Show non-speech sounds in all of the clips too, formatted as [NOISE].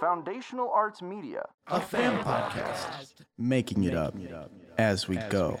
Foundational Arts Media. A fan podcast. Making it up as we go.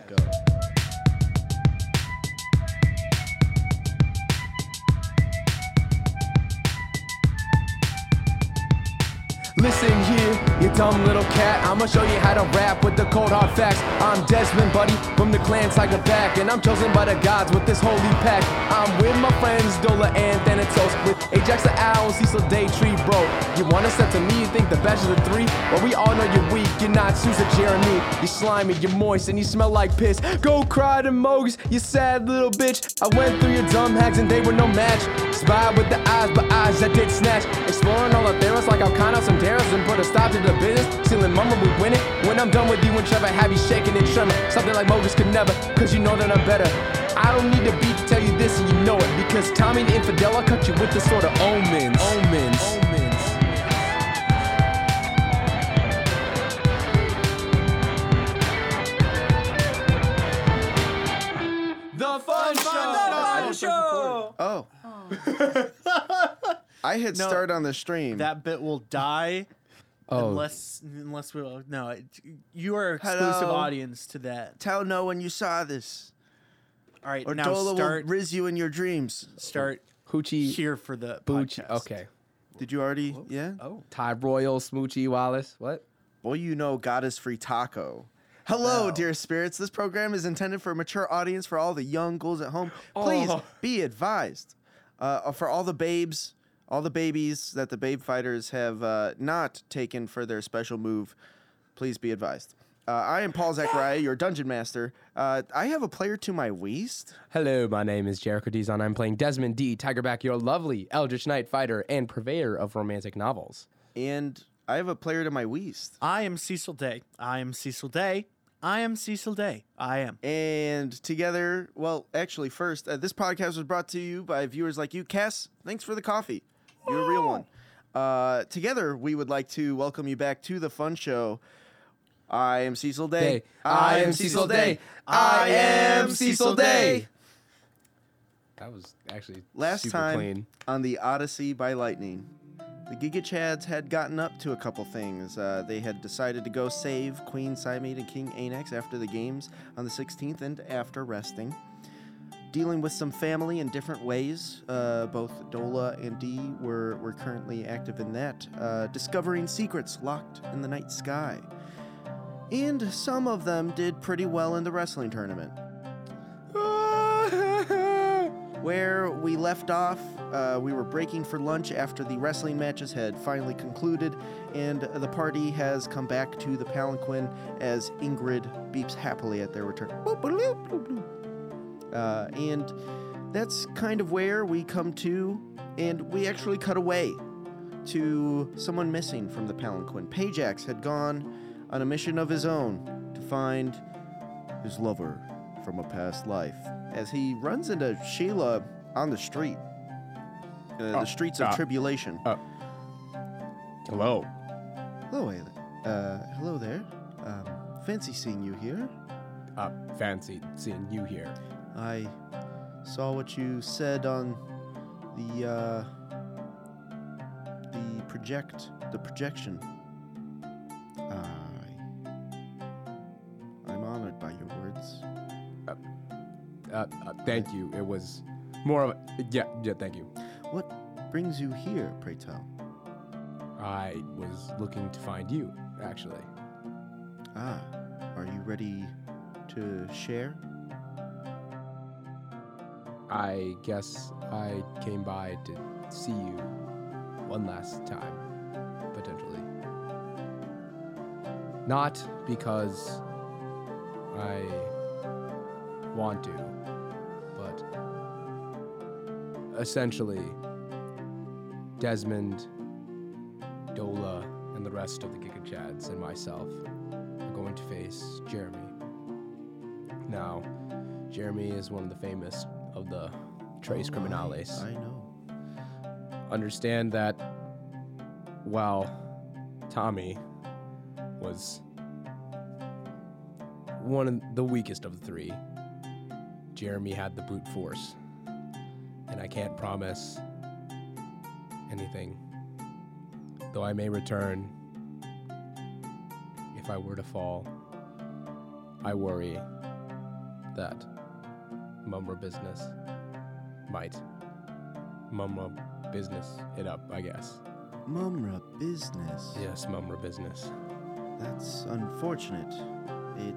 Listen here, you dumb little cat. I'ma show you how to rap with the cold hard facts. I'm Desmond, buddy, from the clan Tiger Back, and I'm chosen by the gods with this holy pack. I'm with my friends Dola and Thanatos, with Ajax the Owl, Cecil Daytree, bro. You wanna step to me, you think the best of the three? Well, we all know you're weak, you're not Susan Jeremy. You're slimy, you're moist, and you smell like piss. Go cry to Mogus, you sad little bitch. I went through your dumb hacks and they were no match. Spy with the eyes, but eyes that did snatch. Exploring all the theories like I'll some terrors and put a stop to the business. Stealing mama, we win it. When I'm done with you and Trevor, have you shaking and tremor. Something like Mogus could never, cause you know that I'm better. I don't need a beat to tell you this and you know it. Because Tommy the Infidel, I cut you with the sort of omens. Omens. Omens. The fun show. Oh. [LAUGHS] I hit No. start on the stream. that bit will die [LAUGHS] oh, unless unless we no it, you are exclusive Hello. audience to that Tell no when you saw this, all right or now Dola start will riz you in your dreams. start Hoochie, here for the Boochie. podcast. Okay. Did you already? Yeah. oh Ty Royal, Smoochie Wallace. What? Boy, you know Goddess Free Taco. Hello, Wow. dear spirits. This program is intended for a mature audience for all the young ghouls at home. [GASPS] Please Oh. be advised. Uh, for all the babes, all the babies that the babe fighters have uh, not taken for their special move, please be advised. Uh, I am Paul Zachariah, [LAUGHS] your dungeon master. Uh, I have a player to my waist. Hello, my name is Jericho Dizon. I'm playing Desmond D. Tigerback, your lovely Eldritch Knight fighter and purveyor of romantic novels. and I have a player to my waist. I am Cecil Day I am Cecil Day I am Cecil Day I am And together, well, actually, first, uh, this podcast was brought to you by viewers like you. Cass, thanks for the coffee. You're a real one. Uh, together, we would like to welcome you back to the fun show. I am Cecil Day. Day. I am Cecil Day. I am Cecil Day. That was actually Last super time clean. on the Odyssey by Lightning, the Giga Chads had gotten up to a couple things. Uh, they had decided to go save Queen Cymede and King Anax after the games on the 16th and after resting. Dealing with some family in different ways. Uh, both Dola and Dee were, were currently active in that. Uh, discovering secrets locked in the night sky. And some of them did pretty well in the wrestling tournament. [LAUGHS] Where we left off, uh, we were breaking for lunch after the wrestling matches had finally concluded, and the party has come back to the palanquin as Ingrid beeps happily at their return. Uh, and that's kind of where we come to, and we actually cut away to someone missing from the palanquin. Pajax had gone on a mission of his own to find his lover from a past life as he runs into Sheila on the street. Uh, the streets of ah. tribulation. Hello. Hello, Ale- uh, hello there. Um, fancy seeing you here. Uh, fancy seeing you here. I saw what you said on the uh, the project the projection. I I'm honored by your words. Uh, uh, thank you. It was more of a, yeah, yeah, thank you. What brings you here, pray tell? I was looking to find you, actually. Ah, are you ready to share? I guess I came by to see you one last time, potentially. Not because I want to, but essentially, Desmond, Dola, and the rest of the Giga Chads and myself are going to face Jeremy. Now, Jeremy is one of the famous of the Trace Oh, Criminales. I know. Understand that while Tommy was one of the weakest of the three, Jeremy had the brute force. And I can't promise anything though I may return, if I were to fall, I worry that Mumra business might Mumra business it up, I guess. Mumra business. Yes, Mumra business. That's unfortunate. It.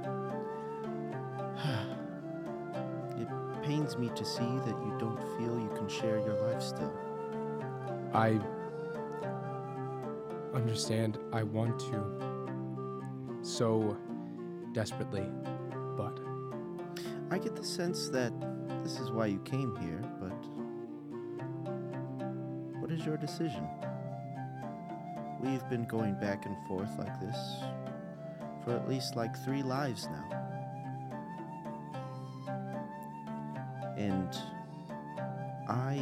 [SIGHS] it pains me to see that you don't feel you can share your life still. I understand I want to so desperately, I get the sense that this is why you came here, but. What is your decision? We've been going back and forth like this for at least like three lives now. And I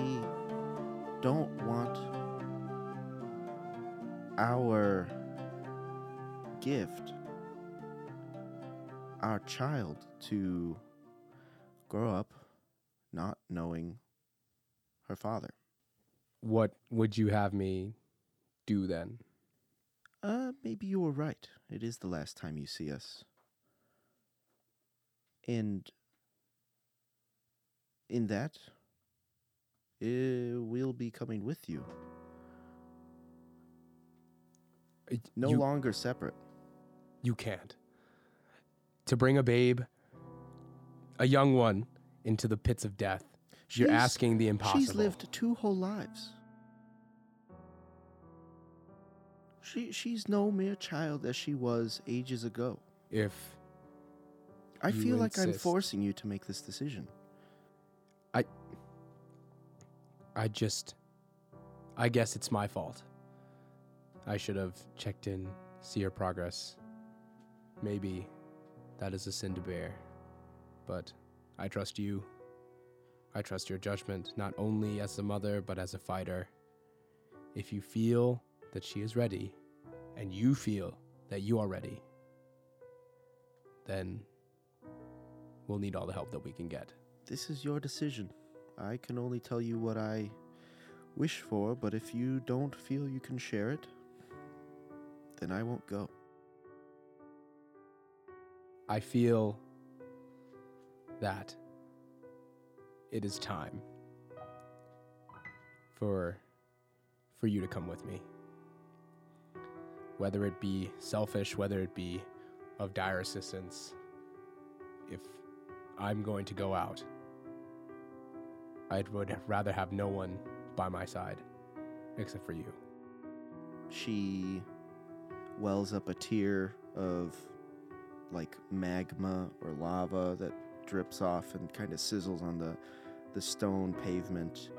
don't want our gift, our child, to grow up not knowing her father. what would you have me do then? Uh, maybe you were right. It is the last time you see us. And in that, uh, we'll be coming with you. No you, longer separate. you can't. To bring a babe, a young one, into the pits of death, you're She's- asking the impossible. She's lived two whole lives. She she's no mere child as she was ages ago. If I feel like I'm forcing you to make this decision. I I just, I guess it's my fault. I should have checked in, see her progress. Maybe that is a sin to bear, but I trust you. I trust your judgment, not only as a mother, but as a fighter. If you feel that she is ready, and you feel that you are ready, then we'll need all the help that we can get. This is your decision. I can only tell you what I wish for, but if you don't feel you can share it, then I won't go. I feel that it is time for for you to come with me. Whether it be selfish, whether it be of dire assistance, if I'm going to go out, I would rather have no one by my side except for you. She wells up a tear of like magma or lava that drips off and kind of sizzles on the the stone pavement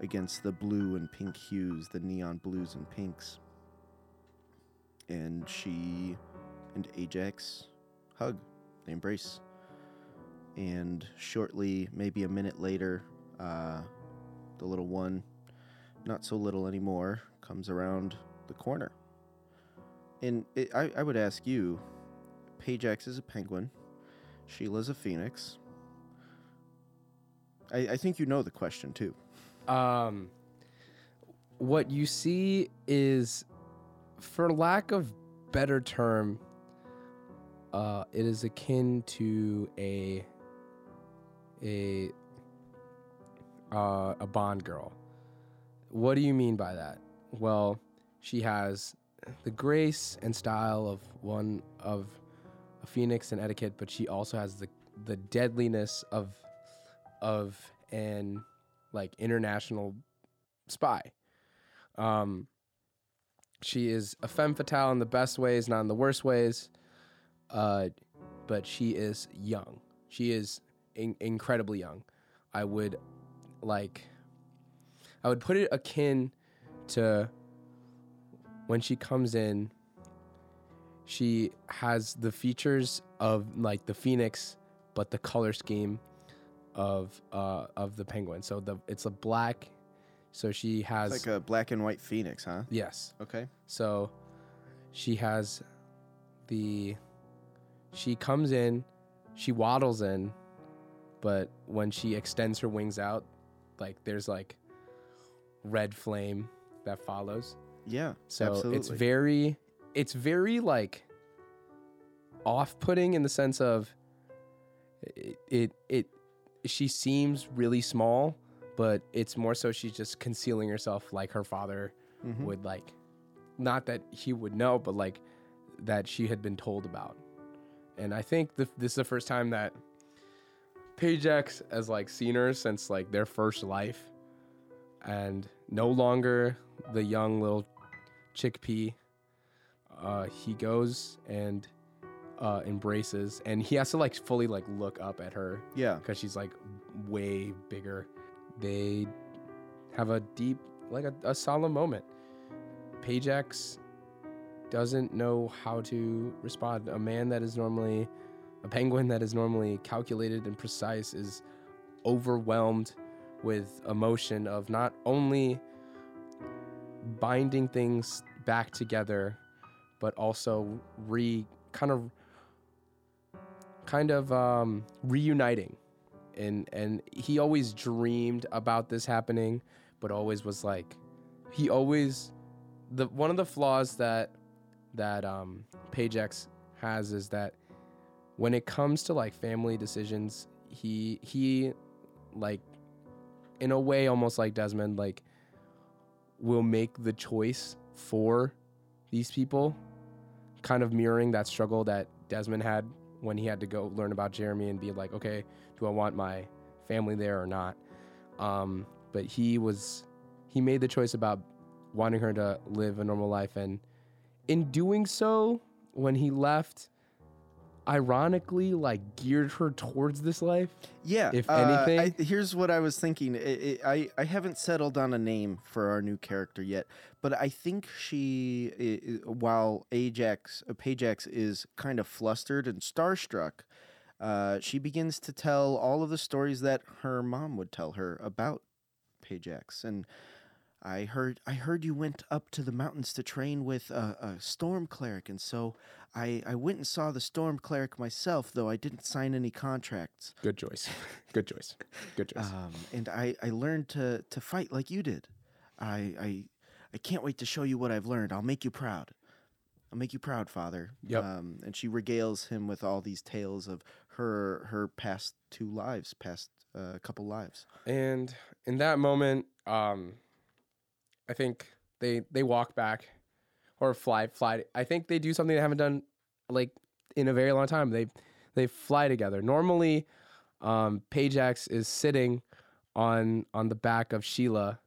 against the blue and pink hues, the neon blues and pinks. And she and Ajax hug, they embrace. And shortly, maybe a minute later, uh, the little one, not so little anymore, comes around the corner. And it, I, I would ask you, Pajax is a penguin, Sheila's a phoenix. I, I think you know the question too. Um, what you see is, for lack of better term, uh, it is akin to a a uh, a Bond girl. What do you mean by that? Well, she has the grace and style of one of phoenix and etiquette, but she also has the the deadliness of of an like international spy. Um, she is a femme fatale in the best ways, not in the worst ways. Uh, but she is young. She is in- incredibly young. I would like. I would put it akin to when she comes in. She has the features of like the phoenix, but the color scheme of uh of the penguin. So the it's a black. So she has It's like a black and white phoenix, huh? yes. Okay. So she has the she comes in, she waddles in, but when she extends her wings out, like there's like red flame that follows. Yeah. So absolutely. it's very it's very like off-putting in the sense of it, it it she seems really small, but it's more so she's just concealing herself like her father Mhm. would like not that he would know, but like that she had been told about. And I think the, this is the first time that Pajax has like seen her since like their first life, and no longer the young little chickpea. Uh, he goes and uh, embraces, and he has to like fully like look up at her Yeah. because she's like way bigger. They have a deep, like a, a solemn moment. Pajax doesn't know how to respond. A man that is normally a penguin that is normally calculated and precise is overwhelmed with emotion of not only binding things back together, but also re kind of kind of um, reuniting. And and he always dreamed about this happening, but always was like he always the one of the flaws that that um Pajax has is that when it comes to like family decisions, he he like in a way almost like Desmond like will make the choice for these people kind of mirroring that struggle that Desmond had when he had to go learn about Jeremy and be like, okay, do I want my family there or not? Um, but he was he made the choice about wanting her to live a normal life and in doing so when he left ironically like geared her towards this life Yeah. If uh, anything- I, here's what I was thinking. I, I I haven't settled on a name for our new character yet, but I think she, while Ajax, uh, Pajax is kind of flustered and starstruck, uh, she begins to tell all of the stories that her mom would tell her about Pajax and. I heard I heard you went up to the mountains to train with a, a storm cleric, and so I, I went and saw the storm cleric myself, though I didn't sign any contracts. good choice [LAUGHS] good choice good choice Um, and I, I learned to, to fight like you did. I, I I can't wait to show you what I've learned. I'll make you proud. I'll make you proud, Father. Yep. Um, and she regales him with all these tales of her her past two lives, past uh, couple lives. And in that moment, um, I think they they walk back or fly fly. I think they do something they haven't done like in a very long time. They they fly together. Normally, um, Pajax is sitting on on the back of Sheila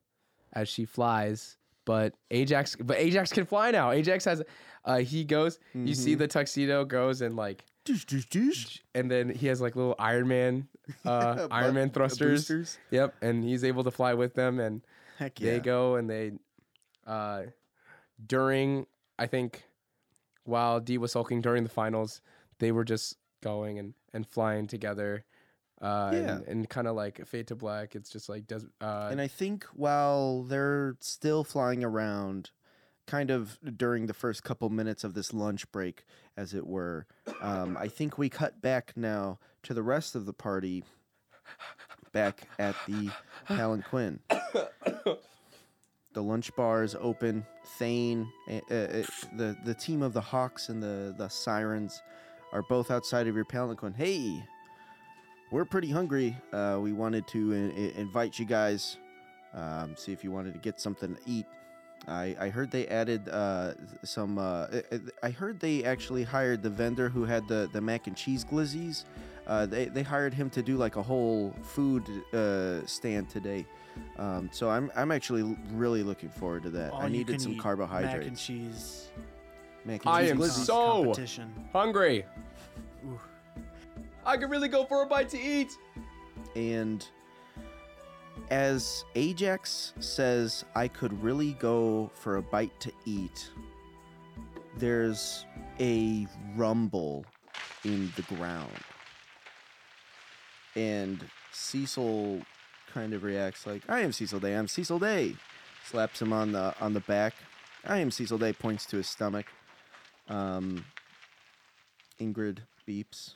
as she flies, but Ajax but Ajax can fly now. Ajax has uh, he goes. You see the tuxedo goes and like Doosh, doosh, doosh. and then he has like little Iron Man, uh, [LAUGHS] Iron Man thrusters. boosters. Yep, and he's able to fly with them, and Heck yeah. they go and they, uh, during I think, while D was sulking during the finals, they were just going and and flying together, uh, Yeah. and, and kind of like fade to black. It's just like does uh, And I think while they're still flying around, kind of during the first couple minutes of this lunch break, as it were, um, I think we cut back now to the rest of the party back at the Palanquin. the lunch bar is open. Thane, uh, uh, the the team of the Hawks and the the Sirens are both outside of your Palanquin. Hey, we're pretty hungry. Uh, we wanted to I- I- invite you guys, um, see if you wanted to get something to eat. I, I heard they added uh, some. Uh, I- I- I heard they actually hired the vendor who had the, the mac and cheese glizzies. Uh, they, they hired him to do like a whole food uh, stand today. Um, so I'm I'm actually really looking forward to that. All I needed can some eat carbohydrates. Mac and cheese. Mac and I cheese am glizzies. so- competition. hungry. Ooh. I could really go for a bite to eat. And as Ajax says, I could really go for a bite to eat, there's a rumble in the ground. And Cecil kind of reacts like, I am Cecil Day, I'm Cecil Day. Slaps him on the on the back. I am Cecil Day, points to his stomach. Um, Ingrid beeps.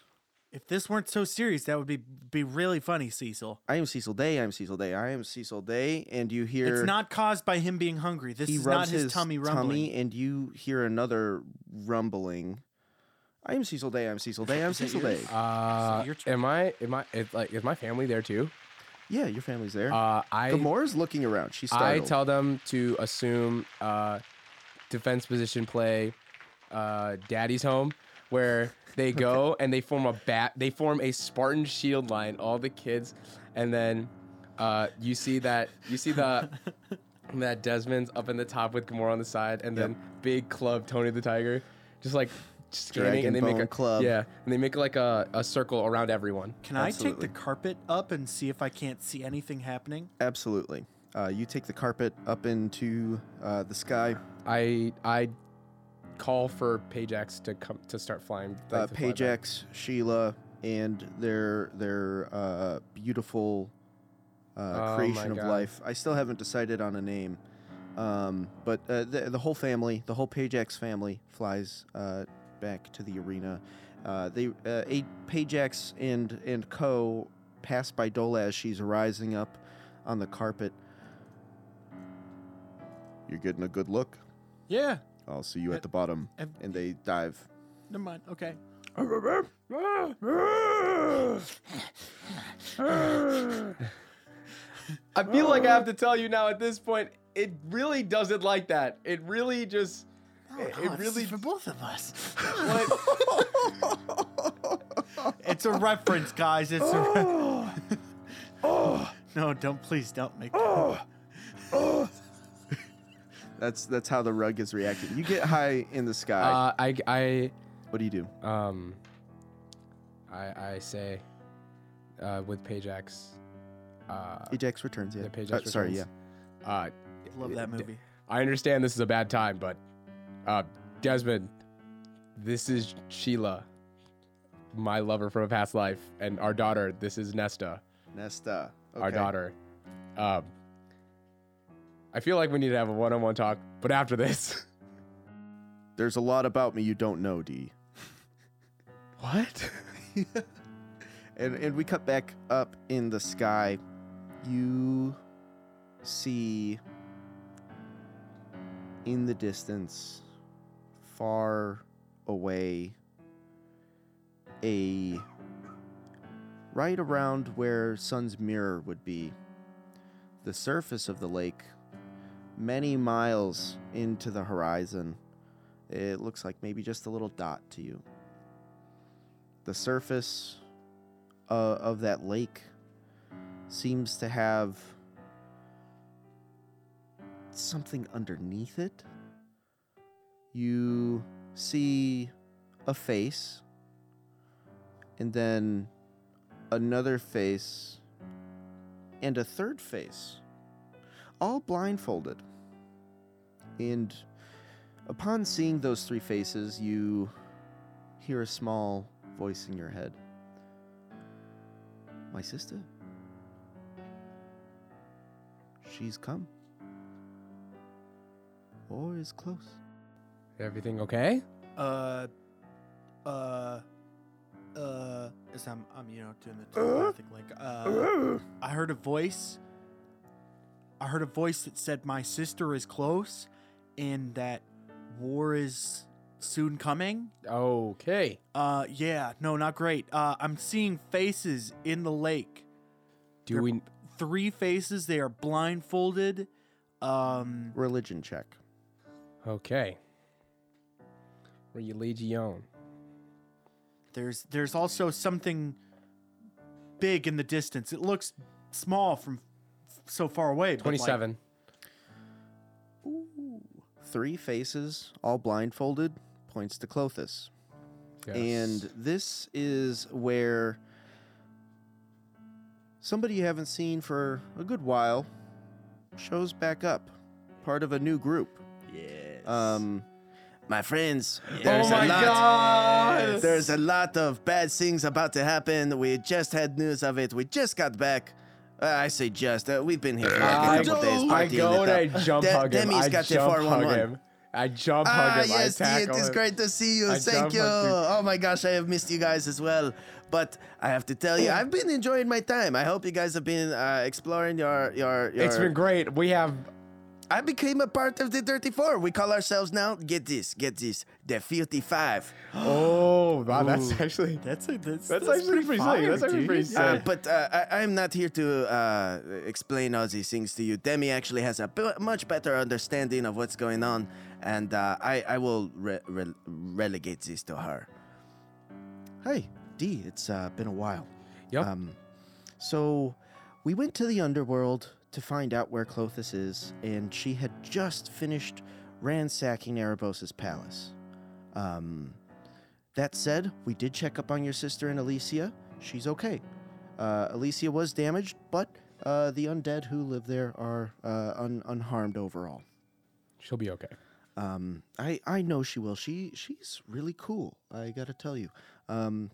If this weren't so serious, that would be be really funny, Cecil. I am Cecil Day. I'm Cecil Day. I am Cecil Day. And you hear It's not caused by him being hungry. This he is rubs not his, tummy rumbling. Tummy and you hear another rumbling. I am Cecil Day. I'm Cecil Day. I'm [LAUGHS] Cecil Day. Uh, am I? Am I? Is, like, is my family there too? Yeah, your family's there. Uh, I Gamora's looking around. She's I tell them to assume uh, defense position play, uh, daddy's home, where they go and they form a bat. They form a Spartan shield line. All the kids, and then uh, you see that you see the [LAUGHS] that Desmond's up in the top with Gamora on the side, and then big club Tony the Tiger, just like scanning, and they make Dragon a Club. Yeah, and they make like a, a circle around everyone. Can I take the carpet up and see if I can't see anything happening? Absolutely. Uh, you take the carpet up into uh, the sky. I I call for Pajax to come to start flying. Uh, to fly back. Sheila, and their their uh, beautiful uh, Oh creation of God. life. I still haven't decided on a name, um, but uh, the, the whole family, the whole Pajax family, flies uh, back to the arena. Uh, they uh, eight Pajax and and Co pass by Dola as she's rising up on the carpet. You're getting a good look. Yeah. I'll see you Uh, at the bottom. uh, And they dive. Never mind. Okay. I feel like I have to tell you now at this point, it really doesn't like that. It really just. it, it really. for both of us. What? [LAUGHS] It's a reference, guys. It's a. [LAUGHS] no, don't please don't make. That's that's how the rug is reacting. You get high in the sky. Uh, I I what do you do? um. I I say, uh, with Pajax. Uh, Ajax returns. Yeah. the Pajax Uh, sorry. Yeah. returns. uh, Love that movie. I understand this is a bad time, but uh, Desmond, this is Sheila, my lover from a past life, and our daughter. This is Nesta, Nesta. our okay. daughter. Um, I feel like we need to have a one-on-one talk, but after this. [LAUGHS] There's a lot about me you don't know, D. What? [LAUGHS] And and we cut back up in the sky. You see in the distance, far away, a right around where Sun's mirror would be, the surface of the lake, many miles into the horizon. It looks like maybe just a little dot to you. The surface uh, of that lake seems to have something underneath it. You see a face, and then another face, and a third face, all blindfolded. And upon seeing those three faces, you hear a small voice in your head. My sister. She's come. Or is close. Everything okay? Uh, uh, uh. As I'm, I'm, you know, doing the telepathic like, uh, I heard a voice. I heard a voice that said my sister is close, and that war is soon coming. Okay. Uh, yeah, no, not great. Uh, I'm seeing faces in the lake. Do They're we? Three faces. They are blindfolded. Um, Religion check. Okay. Religion. there's there's also something big in the distance. It looks small from f- so far away. but, like, Twenty-seven. Three faces, all blindfolded, points to Klothys. And this is where somebody you haven't seen for a good while shows back up, part of a new group. Yes. Um, my friends, there's oh my a lot. god! There's a lot of bad things about to happen. We just had news of it. We just got back. Uh, I say just. Uh, we've been here for like a couple days. I go and I jump De- hug him. Demi's I got the jump hug 411. him. I jump Ah, hug him. yes, I it is great to see you. I Thank you. Oh my gosh, I have missed you guys as well. But I have to tell you, I've been enjoying my time. I hope you guys have been uh, exploring your, your your. It's been great. We have I became a part of the 34. We call ourselves now. Get this, get this, the 55. [GASPS] Oh, wow, that's actually That's a, that's, that's, actually pretty sick. That's actually pretty sick. Uh, but uh, I, I'm not here to uh, explain all these things to you. Demi actually has a b- much better understanding of what's going on, and uh, I, I will re- re- relegate this to her. Hey, D, it's uh, been a while. Yep. Um, so we went to the underworld to find out where Klothys is, and she had just finished ransacking Erebos' palace. Um, that said, we did check up on your sister and Alicia. She's okay. Uh, Alicia was damaged, but uh, the undead who live there are uh, un- unharmed overall. She'll be okay. Um, I I know she will. She she's really cool. I gotta tell you. Um,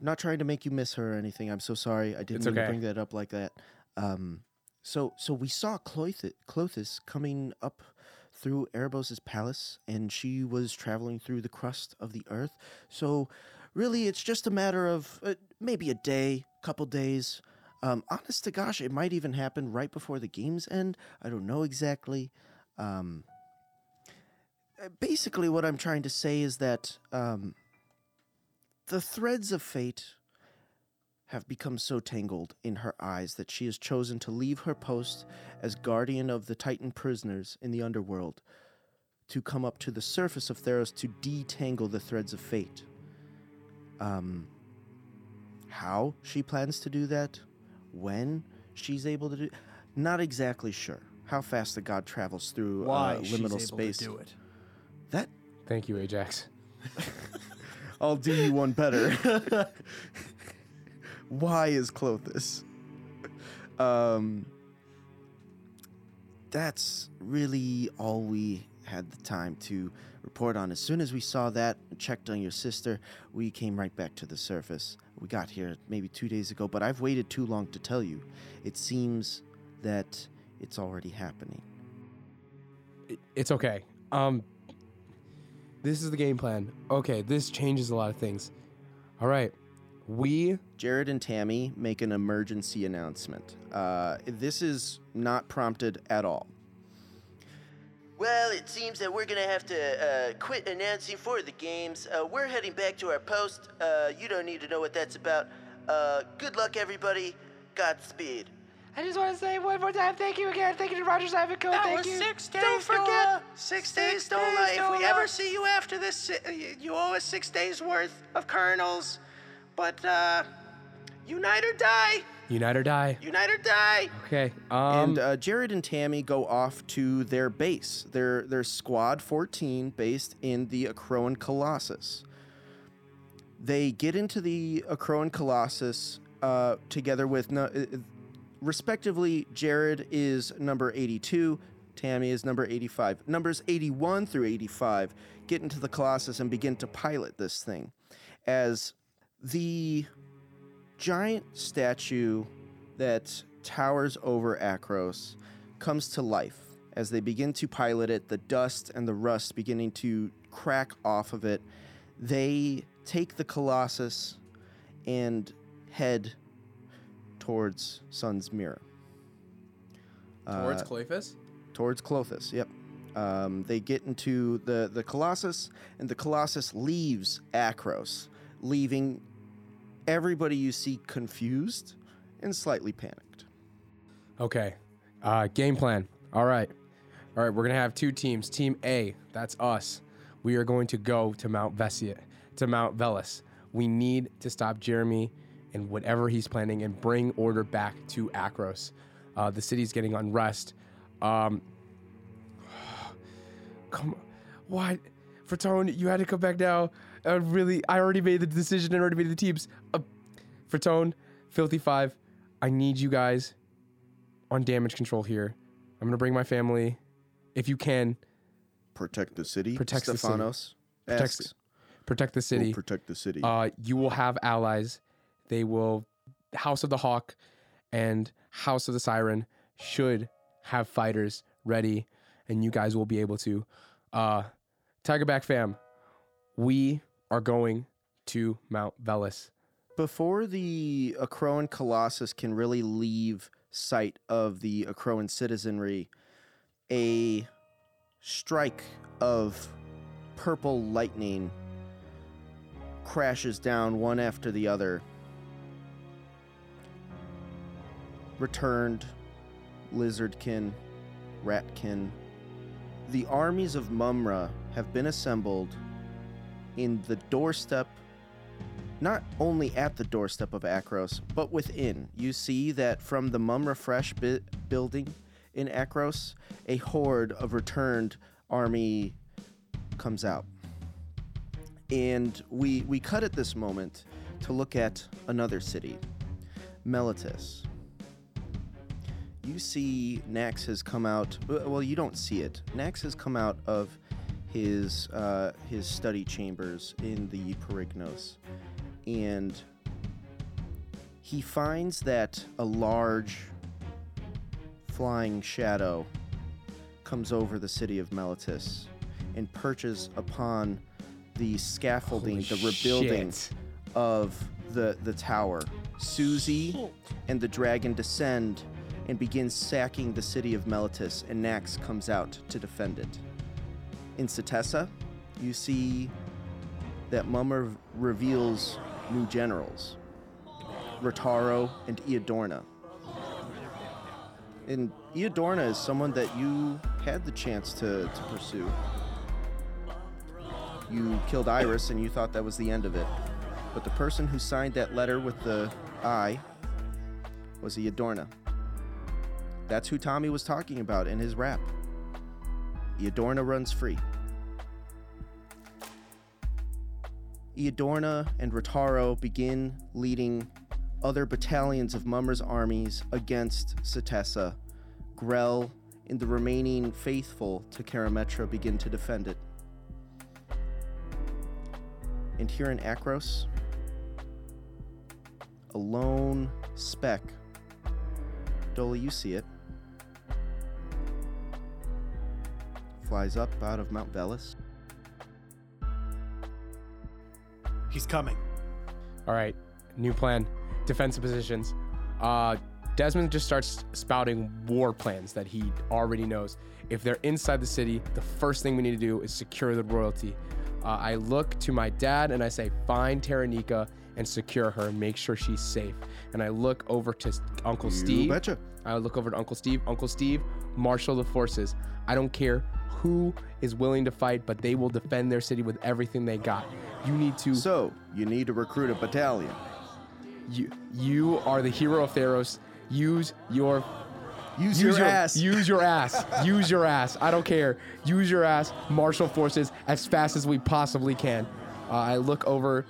not trying to make you miss her or anything. I'm so sorry. I didn't It's mean to okay. bring that up like that. Um, so so we saw Klothys, Klothys coming up through Erebos' palace, and she was traveling through the crust of the earth. So really, it's just a matter of uh, maybe a day, couple days. Um, honest to gosh, it might even happen right before the games end. I don't know exactly. Um, uh, basically what i'm trying to say is that um, the threads of fate have become so tangled in her eyes that she has chosen to leave her post as guardian of the titan prisoners in the underworld to come up to the surface of theros to detangle the threads of fate um, how she plans to do that when she's able to do not exactly sure how fast the god travels through Why uh, she's liminal able space to do it? that Thank you, Ajax. [LAUGHS] I'll do you one better. [LAUGHS] Why is Klothys? [LAUGHS] Um, that's really all we had the time to report on. As soon as we saw that, checked on your sister, we came right back to the surface. We got here maybe two days ago, but I've waited too long to tell you. It seems that it's already happening. It's okay. Um, this is the game plan. Okay, this changes a lot of things. All right, we Jared and Tammy make an emergency announcement. Uh, this is not prompted at all. Well, it seems that we're gonna have to uh, quit announcing for the games. Uh, we're heading back to our post. Uh, you don't need to know what that's about. Uh, good luck, everybody. Godspeed. I just want to say one more time, thank you again. Thank you to Rogers Ivanko. That Thank was you. six days, Don't forget. Dola. Six days, Dola. days, If we ever see you after this, you- you owe us six days worth of kernels. But uh, unite or die. unite or die. Unite or die. Okay. Um, and uh, Jared and Tammy go off to their base, their their squad 14, based in the Acroan Colossus. They get into the Acroan Colossus uh, together with, no, uh, respectively, Jared is number 82, Tammy is number 85. Numbers 81 through 85 get into the Colossus and begin to pilot this thing. As the giant statue that towers over Akros comes to life as they begin to pilot it, the dust and the rust beginning to crack off of it. They take the Colossus and head towards Sun's Mirror. towards Uh, towards Klothys. Yep. Um, they get into the the Colossus, and the Colossus leaves Akros, leaving everybody you see confused and slightly panicked. Okay. Uh, game plan. All right. All right. We're gonna have two teams. Team A, that's us. We are going to go to Mount Vesia, to Mount Velis. We need to stop Jeremy and whatever he's planning and bring order back to Akros. Uh, the city's getting unrest. Um, [SIGHS] come on. Why? Fatone, you had to come back now. I really, I already made the decision and already made the teams. Uh, tone, Filthy Five, I need you guys on damage control here. I'm gonna bring my family, if you can, Protect the city. Protects the city. Stephanos protect the "Who city. protect the city. Uh, you will have allies. They will, House of the Hawk and House of the Siren should have fighters ready, and you guys will be able to Uh, Tigerback fam, we are going to Mount Velis. Before the Acroan Colossus can really leave sight of the Acroan citizenry, a strike of purple lightning crashes down one after the other. Returned, lizardkin, ratkin. The armies of Mumra have been assembled in the doorstep not only at the doorstep of Akros, but within. You see that from the Mum Refresh bi- building in Akros, a horde of returned army comes out. And we we cut at this moment to look at another city, Meletis. You see Nax has come out. Well, you don't see it. Nax has come out of his uh, his study chambers in the Perignos and he finds that a large flying shadow comes over the city of Meletis and perches upon the scaffolding, Holy the rebuilding shit. of the the tower. Susie and the dragon descend and begin sacking the city of Meletis, and Nax comes out to defend it. In Setessa, you see that Mumra reveals new generals, Rotaro and Eodorna. And Eodorna is someone that you had the chance to, to pursue. You killed Iris and you thought that was the end of it. But the person who signed that letter with the I was Eodorna. That's who Tommy was talking about in his rap. Eodorna runs free. Eodorna and Rotaro begin leading other battalions of Mumra's armies against Setessa. Grell and the remaining faithful to Karametra begin to defend it. And here in Akros, a lone speck. Dola, you see it. Flies up out of Mount Velis. He's coming. All right, new plan. Defensive positions. Uh, Desmond just starts spouting war plans that he already knows. If they're inside the city, the first thing we need to do is secure the royalty. Uh, I look to my dad and I say, find Taranika and secure her and make sure she's safe. And I look over to Uncle Steve. betcha. I look over to Uncle Steve. Uncle Steve, marshal the forces. I don't care who is willing to fight, but they will defend their city with everything they got. You need to. So, you need to recruit a battalion. You, you are the hero of Theros. Use your Use, your, ass. Use your ass. use your ass. I don't care. Use your ass. Marshal forces as fast as we possibly can. Uh, I look over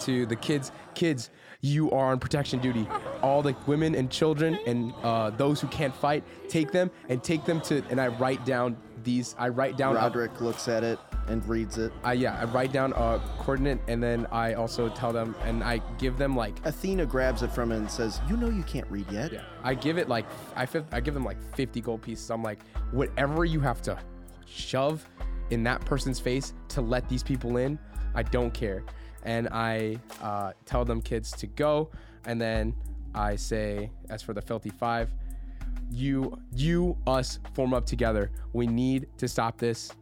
to the kids. Kids, you are on protection duty. All the women and children and uh, those who can't fight, take them and take them to. And I write down these. I write down. a- Roderick looks at it and reads it. I yeah. I write down a coordinate and then I also tell them and I give them like Athena grabs it from him and says, You know you can't read yet. Yeah, I give it like I I give them like 50 gold pieces. I'm like, whatever you have to shove in that person's face to let these people in, I don't care. And I uh, tell them kids to go, and then I say, as for the filthy five, you you us form up together. We need to stop this.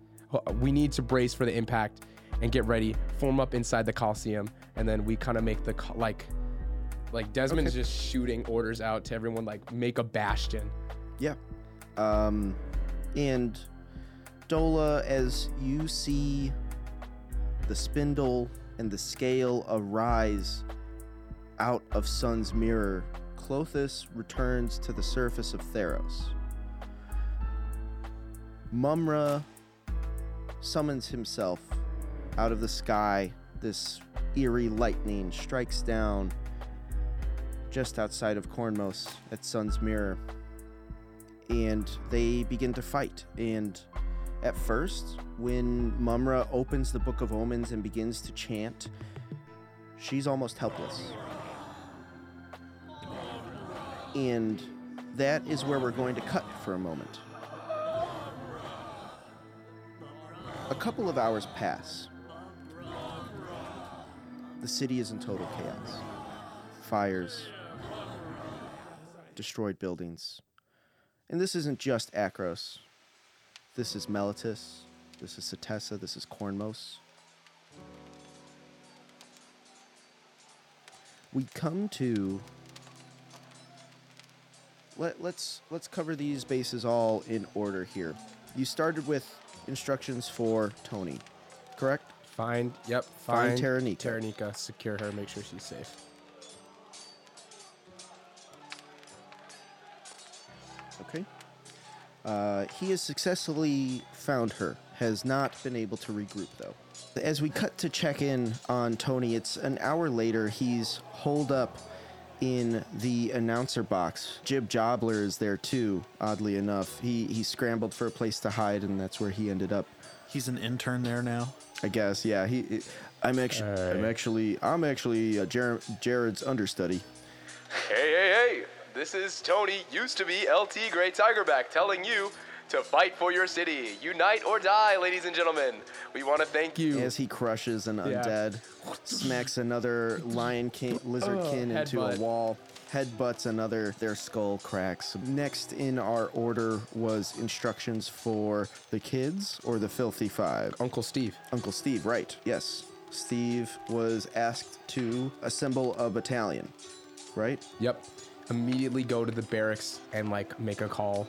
We need to brace for the impact and get ready. Form up inside the Coliseum, and then we kind of make the like like Desmond's just shooting orders out to everyone, like make a bastion. Yeah. Um, and Dola, as you see the spindle and the scale arise out of Sun's mirror, Klothys returns to the surface of Theros. Mumra summons himself out of the sky. This eerie lightning strikes down just outside of Cornmos at Sun's Mirror. And they begin to fight. And at first, when Mumra opens the Book of Omens and begins to chant, she's almost helpless. And that is where we're going to cut for a moment. A couple of hours pass. The city is in total chaos. Fires, destroyed buildings. And this isn't just Akros. This is Meletis. This is Setessa. This is Cornmos. We come to let, let's let's cover these bases all in order here. You started with instructions for Tony, correct? Find, yep, Find find, Taranika. Taranika, secure her, make sure she's safe. Okay. Uh, he has successfully found her. Has not been able to regroup though. As we cut to check in on Tony, it's an hour later. He's holed up in the announcer box. Jib Jobler is there too. Oddly enough, he he scrambled for a place to hide, and that's where he ended up. He's an intern there now. I guess. Yeah. He. he- I'm actually. I'm actually. I'm actually uh, Jar- Jared's understudy. Hey, hey, hey! This is Tony, used to be LT Great Tigerback, telling you to fight for your city. Unite or die, ladies and gentlemen. We want to thank you. As he crushes an Yeah. undead, smacks another lion king, lizardkin oh, into a headbutt. wall, headbutts another, their skull cracks. Next in our order was instructions for the kids or the filthy five. Uncle Steve. Uncle Steve, right? Yes. Steve was asked to assemble a battalion, right? Yep. Immediately go to the barracks and like make a call.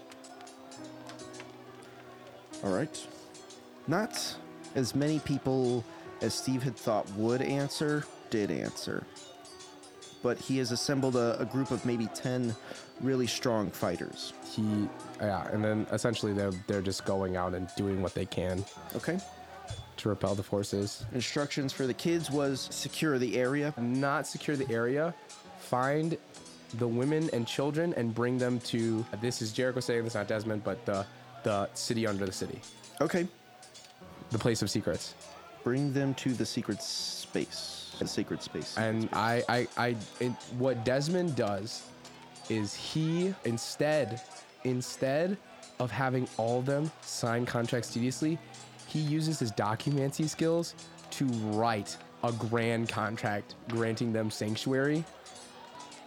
All right. Not as many people as Steve had thought would answer did answer. But he has assembled a, a group of maybe 10 really strong fighters. He, yeah, and then essentially they're they're just going out and doing what they can Okay. to repel the forces. Instructions for the kids was secure the area. Not secure the area. Find the women and children and bring them to. This is Jericho saying this, not Desmond, but the the city under the city, Okay. the place of secrets. Bring them to the secret space. The secret space. And I, I, I, what Desmond does is he instead, instead of having all of them sign contracts tediously, he uses his documancy skills to write a grand contract granting them sanctuary,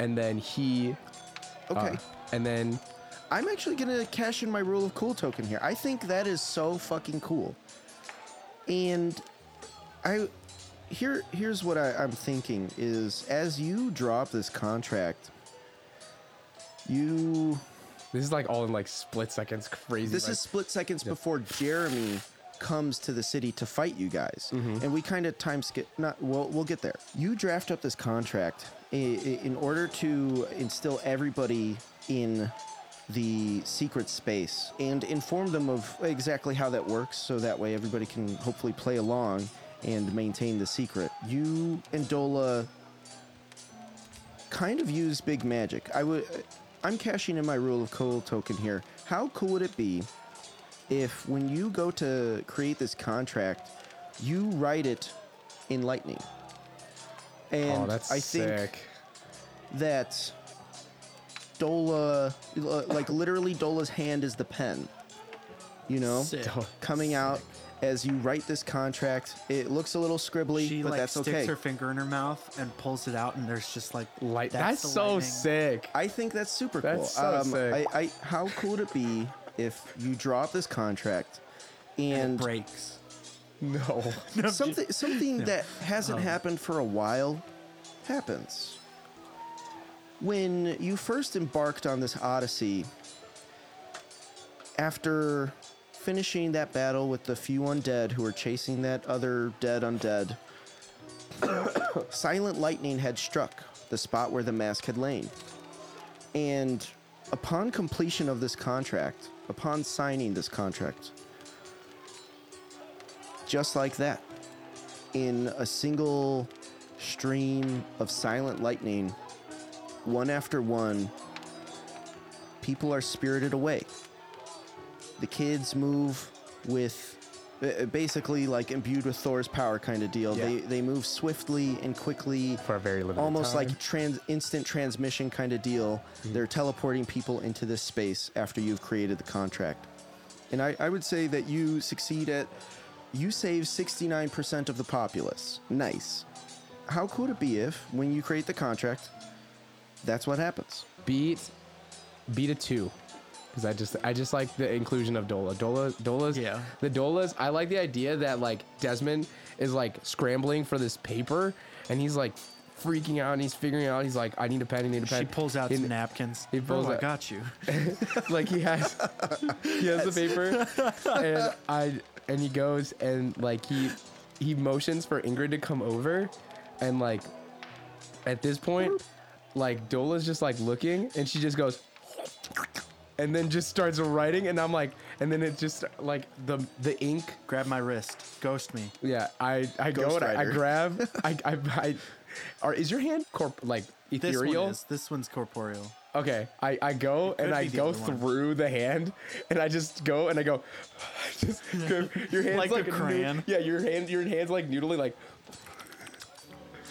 and then he, okay. uh, and then I'm actually gonna cash in my rule of cool token here. I think that is so fucking cool. And I here here's what I, I'm thinking is as you drop this contract, you this is like all in like split seconds, crazy. this like- is split seconds before Jeremy comes to the city to fight you guys, mm-hmm. and we kind of time skip. Not we'll we'll get there. You draft up this contract i- i- in order to instill everybody in the secret space and inform them of exactly how that works, so that way everybody can hopefully play along and maintain the secret. You and Dola kind of use big magic. I would. I'm cashing in my rule of cool token here. How cool would it be if, when you go to create this contract, you write it in lightning? Oh, and oh, that's I think sick. that Dola, like literally, Dola's hand is the pen. You know, Sick. coming out as you write this contract. It looks a little scribbly, She but like that's sticks her finger in her mouth and pulls it out, and there's just like Light. That's That's, so lightning. sick. I think that's super That's cool. Um, sick. I, I, how cool would it be if you draw up this contract and and it breaks. No. [LAUGHS] something something [LAUGHS] that hasn't happened for a while happens. When you first embarked on this odyssey, after finishing that battle with the few undead who were chasing that other dead undead, [COUGHS] silent lightning had struck the spot where the mask had lain. And upon completion of this contract, upon signing this contract, just like that, in a single stream of silent lightning, one after one, people are spirited away. The kids move with uh, basically like imbued with Thor's power kind of deal. Yeah. They they move swiftly and quickly For a very limited almost time. like trans instant transmission kind of deal. They're teleporting people into this space after you've created the contract. And I, I would say that you succeed at You save 69% of the populace. Nice. How cool would it be if, when you create the contract, that's what happens? Beat, beat a two. Because I just, I just like the inclusion of Dola. Dola, Dola's, Yeah. The Dolas. I like the idea that like Desmond is like scrambling for this paper, and he's like freaking out, and he's figuring out. He's like, I need a pen. I need a pen. She pulls out And- some napkins. he pulls Bro, I got you. [LAUGHS] like he has he has the paper and I and he goes and like he he motions for Ingrid to come over and like at this point like Dola's just like looking and she just goes and then just starts writing and I'm like and then it just like the the ink Grab my wrist. Ghost me. yeah I I go Ghost and I, I Rider. grab [LAUGHS] I I, I or is your hand corp like This ethereal one is. This one's corporeal. Okay, I, I go and I be the go other one. through the hand, and I just go and I go, [LAUGHS] just go- your hands Like like, a noo- crayon. yeah, your hand your hands like noodling like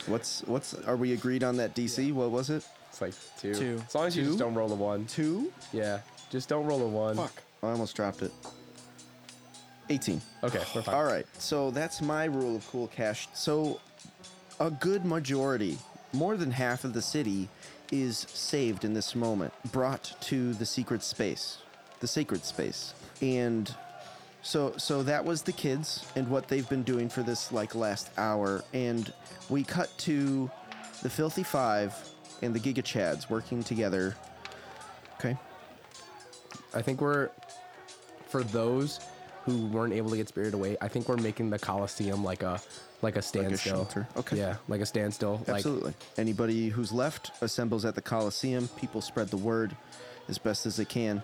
What's what's are we agreed on that DC? What was it? it's like two. Two. As long as you just don't roll a one. Two? Yeah, just don't roll a one. Fuck. I almost dropped it. 18. Okay, we're fine. All right. So that's my rule of cool cash. So a good majority, more than half of the city is saved in this moment, brought to the secret space, the sacred space. And so so that was the kids and what they've been doing for this like last hour and we cut to the filthy 5 and the Giga Chads working together. Okay. I think we're for those who weren't able to get spirited away. I think we're making the Coliseum like a like a standstill. shelter. Okay. Yeah, like a standstill. Like Absolutely. Anybody who's left assembles at the Coliseum. People spread the word as best as they can.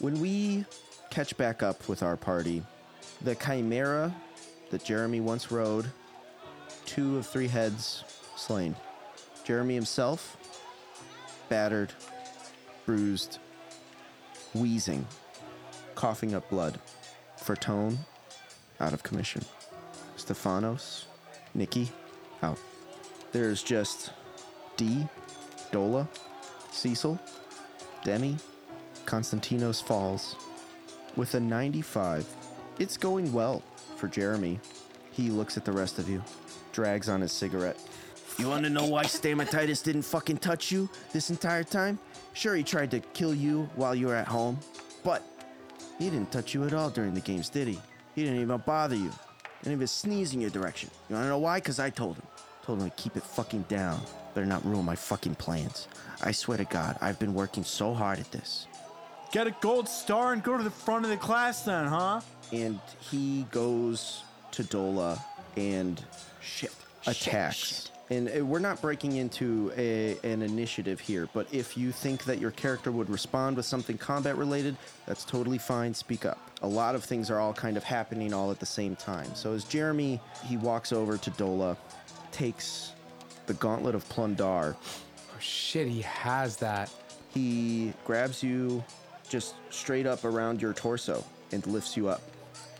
When we catch back up with our party, the Chimera that Jeremy once rode, two of three heads slain. Jeremy himself, battered, bruised, wheezing, coughing up blood. Fertone, out of commission. Stefanos, Nikki, out. There's just D, Dola, Cecil, Demi, Konstantinos Falls. With a 95, it's going well for Jeremy. He looks at the rest of you, drags on his cigarette. You wanna know why Stamatitis didn't fucking touch you this entire time? Sure, he tried to kill you while you were at home, but he didn't touch you at all during the games, did he? He didn't even bother you. Didn't even sneeze in your direction. You wanna know why? Cause I told him. Told him to keep it fucking down. Better not ruin my fucking plans. I swear to God, I've been working so hard at this. Get a gold star and go to the front of the class then, huh? And he goes to Dola and shit attacks. And uh, we're not breaking into a, an initiative here, but if you think that your character would respond with something combat related, that's totally fine. Speak up. A lot of things are all kind of happening all at the same time. So as Jeremy, he walks over to Dola, takes the gauntlet of Plundar, oh shit, he has that. he grabs you just straight up around your torso and lifts you up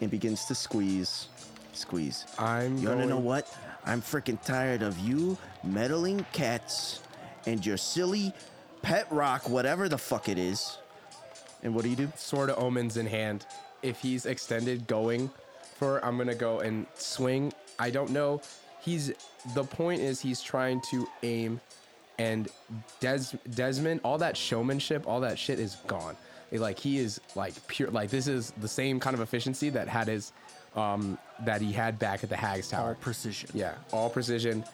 and begins to squeeze, squeeze. I'm You wanna know what? I'm freaking tired of you meddling cats and your silly pet rock, whatever the fuck it is. And what do you do? Sword of Omens in hand. If he's extended going for, I'm gonna go and swing. I don't know. He's the point is he's trying to aim, and Des Desmond, all that showmanship, all that shit is gone. It, like he is like pure. Like this is the same kind of efficiency that had his, um, that he had back at the Hags Tower. All precision. Yeah, all precision.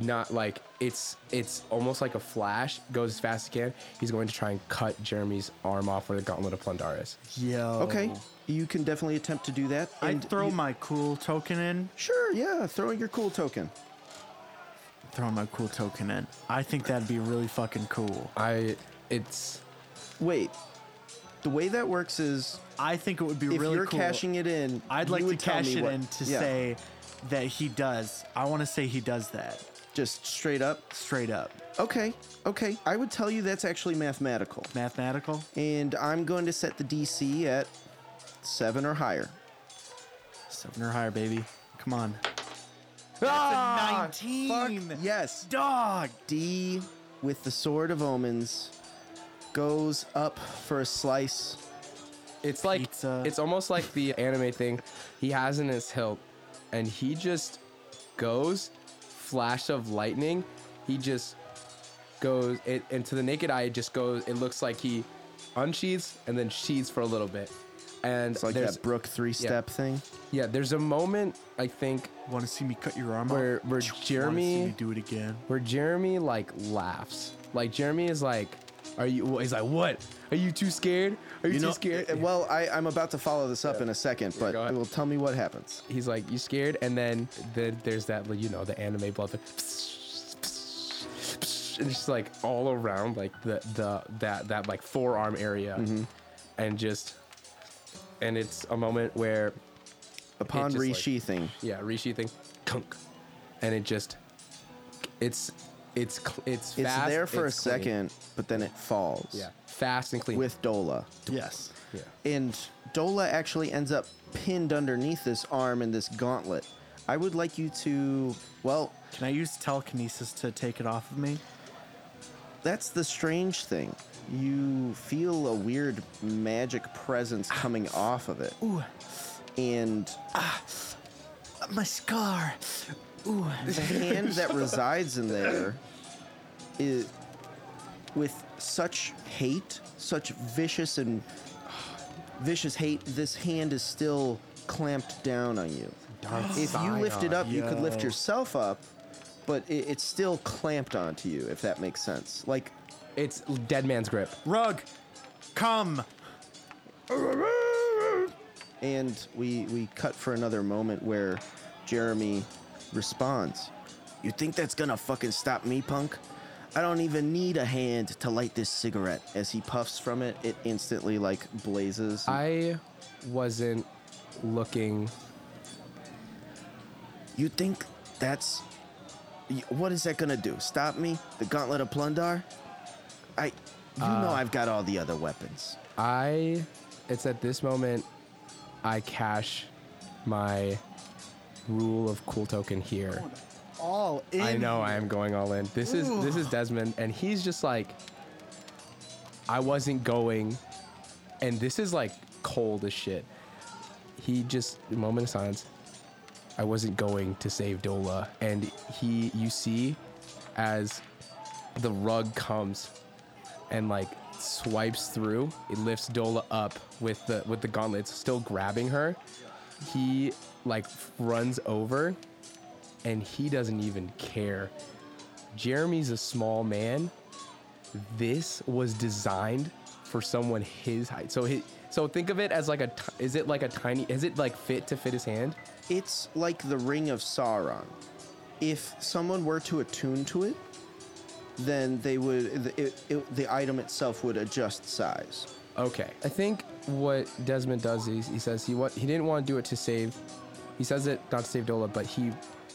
Not like it's it's almost like a flash. Goes as fast as he can. He's going to try and cut Jeremy's arm off with the gauntlet of Plundar is. Yo. Okay, you can definitely attempt to do that. I'd throw you- my cool token in. Sure, yeah, throw your cool token. Throw my cool token in. I think that'd be really fucking cool. I it's Wait, the way that works is I think it would be if really you're cool. cashing it in, I'd you like to would tell cash me it what- in to yeah, say that he does. I want to say he does that just straight up. straight up. Okay, okay. I would tell you that's actually mathematical. Mathematical. And I'm going to set the DC at seven or higher. Seven or higher, baby. Come on. Ah, a 19. Fuck yes. Dog. D with the Sword of Omens goes up for a slice. it's like Pizza. it's almost like the anime thing. He has in his hilt and he just goes flash of lightning. He just goes it and to the naked eye it just goes it looks like he unsheathes and then sheathes for a little bit. And It's like there's that Brook three step thing. yeah, there's a moment I think Want to see me cut your arm where off? where Wanna see Jeremy me do it again? where Jeremy like laughs. Like Jeremy is like, "Are you?" He's like, "What? Are you too scared? Are you, You too know, scared?" uh, well, I, I'm about to follow this up in a second, but ahead. well, tell me what happens. he's like, "You scared?" And then then there's that you know the anime blood. And it's just like all around like the the that that like forearm area, Mm-hmm. and just and it's a moment where Upon just, like- resheathing, yeah resheathing, kunk, and it just it's it's cl- it's it's fast, there for it's a clean. second, but then it falls. Yeah, fast and clean. With Dola. Yes. yeah. And Dola actually ends up pinned underneath this arm in this gauntlet. I would like you to, well, Can I use telekinesis to take it off of me? that's the strange thing. You feel a weird magic presence coming off of it. Ooh, And ah my scar. Ooh. the hand that [LAUGHS] resides in there is with such hate, such vicious and [SIGHS] vicious hate, this hand is still clamped down on you. if you lift it up, you could lift yourself up, but it, it's still clamped onto you, if that makes sense. Like, It's dead man's grip. Rug, come. and we we cut for another moment where Jeremy responds. You think that's gonna fucking stop me, punk? I don't even need a hand to light this cigarette. As he puffs from it, it instantly like blazes. I wasn't looking. you think that's what is that gonna do? Stop me? The gauntlet of Plundar? I you know uh, I've got all the other weapons. I. It's at this moment I cash my rule of cool token here. All in. I know I am going all in. This is this is Desmond, and he's just like, I wasn't going, and this is like cold as shit. He just moment of silence. I wasn't going to save Dola, and he, you see, as the rug comes, and like swipes through, it lifts Dola up with the with the gauntlets, still grabbing her. He like runs over and he doesn't even care. Jeremy's a small man. This was designed for someone his height. So he, so think of it as like a ti- is it like a tiny is it like fit to fit his hand? It's like the ring of Sauron. If someone were to attune to it, then they would it, it, the item itself would adjust size. Okay. I think what Desmond does is he says he what he didn't want to do it to save. He says it not to save Dola, but he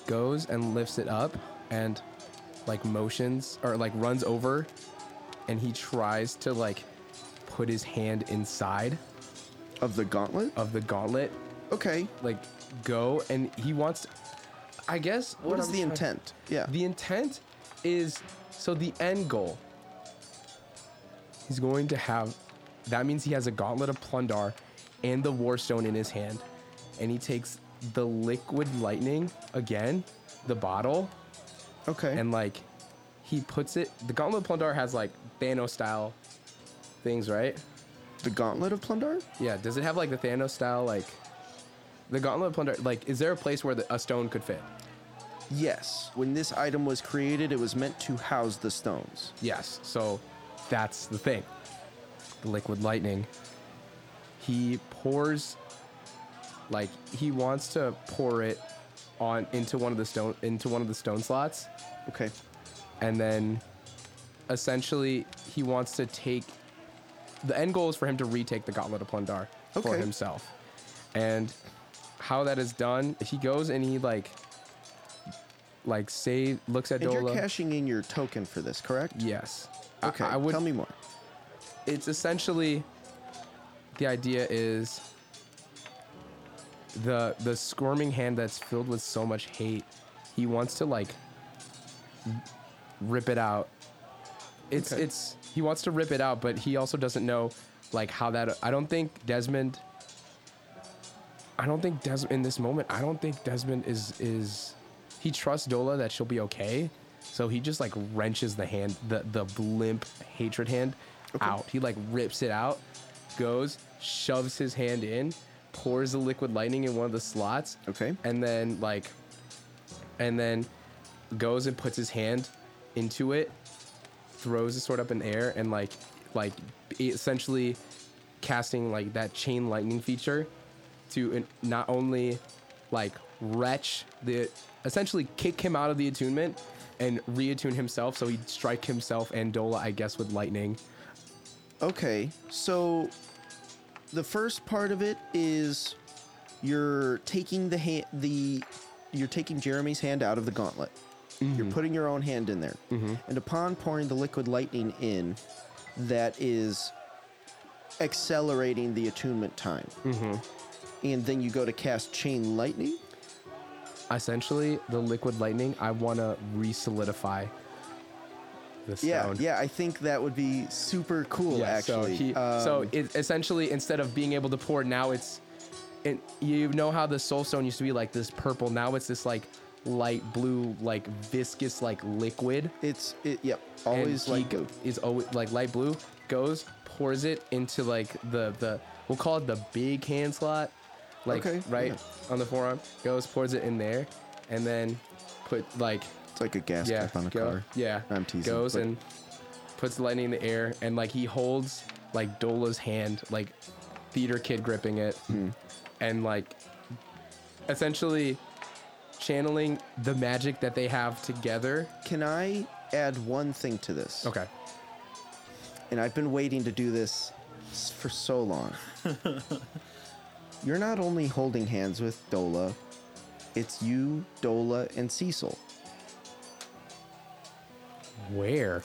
goes and lifts it up and like motions or like runs over and he tries to like put his hand inside Of the gauntlet? of the gauntlet Okay. like go and he wants I guess What is I'm the trying- intent? Yeah. The intent is so the end goal. He's going to have that means he has a gauntlet of Plundar and the Warstone in his hand. And he takes the liquid lightning again, the bottle, okay. and like he puts it the gauntlet of Plundar has like Thanos style things, right? the gauntlet of Plundar? Yeah, does it have like the Thanos style like the gauntlet of Plundar like is there a place where the, a stone could fit? Yes. When this item was created, it was meant to house the stones. Yes. So that's the thing. The liquid lightning. He pours like he wants to pour it on into one of the stone into one of the stone slots Okay. and then essentially he wants to take the end goal is for him to retake the gauntlet of Plundar for Okay. himself. And how that is done, he goes and he like like say looks at And you're Dola. cashing in your token for this, correct? yes. I- Okay. I, would Tell me more. it's essentially the idea is the the squirming hand that's filled with so much hate he wants to like rip it out it's Okay. it's he wants to rip it out but he also doesn't know like how that i don't think desmond I don't think Des in this moment. I don't think Desmond is is he trusts Dola that she'll be okay. So he just like wrenches the hand, the the limp hatred hand out. He like rips it out, goes, shoves his hand in, pours the liquid lightning in one of the slots. Okay. And then like, and then goes and puts his hand into it, throws the sword up in the air, and like like essentially casting like that chain lightning feature to not only like wretch the essentially kick him out of the attunement and reattune himself so he'd strike himself and Dola I guess with lightning. Okay, so the first part of it is you're taking the hand, the you're taking Jeremy's hand out of the gauntlet. You're mm-hmm. putting your own hand in there, mm-hmm. and upon pouring the liquid lightning in, that is accelerating the attunement time. Mm-hmm. And then you go to cast chain lightning. Essentially the liquid lightning I want to re-solidify the stone. Yeah, yeah, I think that would be super cool. Yeah, actually, So, he, so Um, it, essentially, instead of being able to pour, now it's, it, you know how the soul stone used to be like this purple. Now it's this like light blue, like viscous, like liquid. it's it. Yep, always like is always like light blue. Goes, pours it into like the the we'll call it the big hand slot, like Okay, right yeah. on the forearm. Goes, pours it in there, and then put like it's like a gas yeah, cap on a go- car. Yeah, I'm teasing, Goes but- and puts the lightning in the air, and like he holds like Dola's hand, like theater kid gripping it, Hmm. and like essentially channeling the magic that they have together. Can I add one thing to this? Okay. and I've been waiting to do this for so long. [LAUGHS] You're not only holding hands with Dola, it's you, Dola, and Cecil. Where?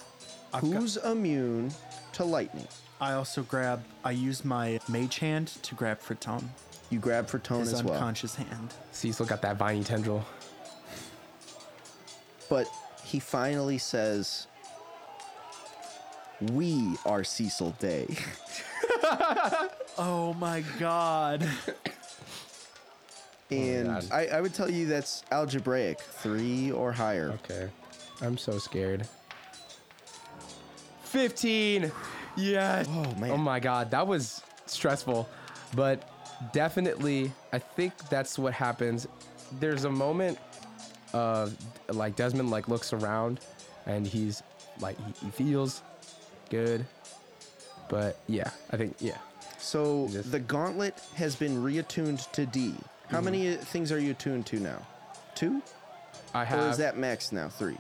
I've got- Who's immune to lightning? I also grab. I use my mage hand to grab Fratone, You grab for Tone his as well. unconscious hand. Cecil got that viney tendril. But he finally says, We are Cecil Day. [LAUGHS] Oh my god! Oh and God. I, I would tell you that's algebraic, three or higher. Okay. I'm so scared. 15. Yes. Oh, man. Oh my god, that was stressful. But definitely I think that's what happens. There's a moment of like Desmond like looks around and he's like he, he feels good. But yeah, I think yeah. So Yes. the gauntlet has been reattuned to D. How mm-hmm. many things are you attuned to now? Two? I have. Or is that max now? Three.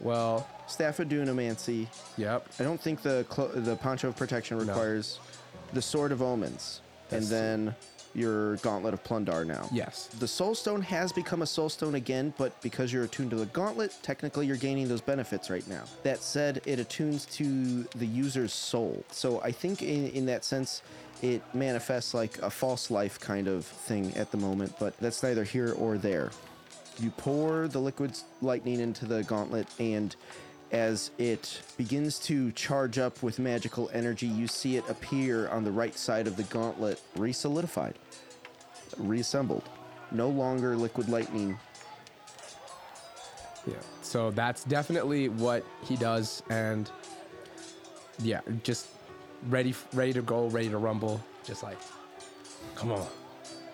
Well, Staff of Dunamancy. yep. I don't think the clo- the Poncho of Protection requires the Sword of Omens, and That's- then your Gauntlet of Plundar now. Yes. The Soul Stone has become a Soul Stone again, but because you're attuned to the Gauntlet, technically you're gaining those benefits right now. That said, it attunes to the user's soul. So I think in, in that sense, it manifests like a false life kind of thing at the moment, but that's neither here or there. You pour the liquid lightning into the gauntlet, and as it begins to charge up with magical energy, you see it appear on the right side of the gauntlet, re-solidified, reassembled. No longer liquid lightning. Yeah. So that's definitely what he does, and yeah, just ready, ready to go, ready to rumble. Just like, come on,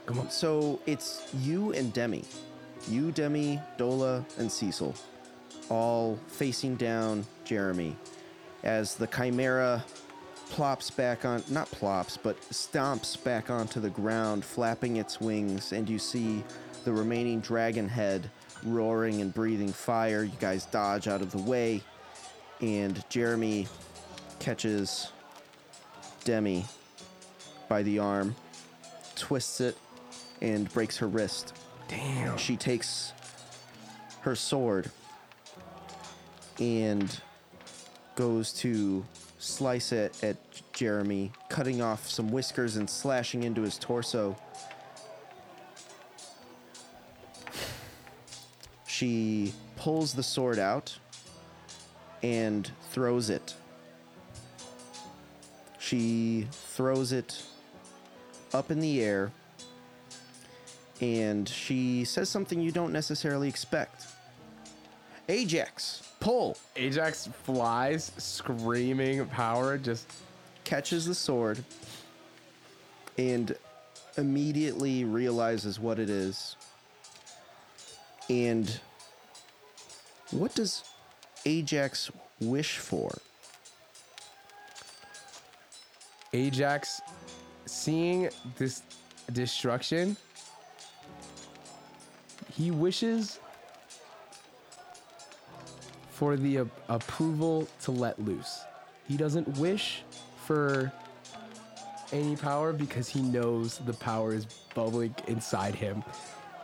come on. So it's you and Demi. You, Demi, Dola, and Cecil. All facing down Jeremy as the Chimera plops back on, not plops, but stomps back onto the ground, flapping its wings, and you see the remaining dragon head roaring and breathing fire. You guys dodge out of the way, and Jeremy catches Demi by the arm, twists it, and breaks her wrist. Damn. She takes her sword and goes to slice it at Jeremy, cutting off some whiskers and slashing into his torso. She pulls the sword out and throws it. She throws it up in the air. And she says something you don't necessarily expect. Ajax, pull, Ajax flies, screaming power, just catches the sword, and immediately realizes what it is. And what does Ajax wish for? Ajax seeing this destruction. He wishes for the approval to let loose. He doesn't wish for any power because he knows the power is bubbling inside him.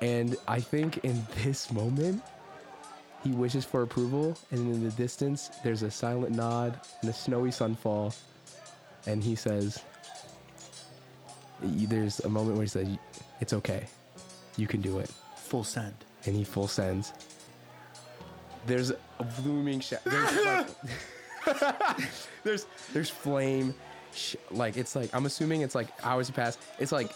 And I think in this moment, he wishes for approval, and in the distance, there's a silent nod and a snowy sunfall, and he says, "There's a moment where he says, it's okay, you can do it," Full send. and he full sends. There's a blooming shadow. there's, like, [LAUGHS] there's there's flame, sh- like it's like I'm assuming it's like hours have passed. It's like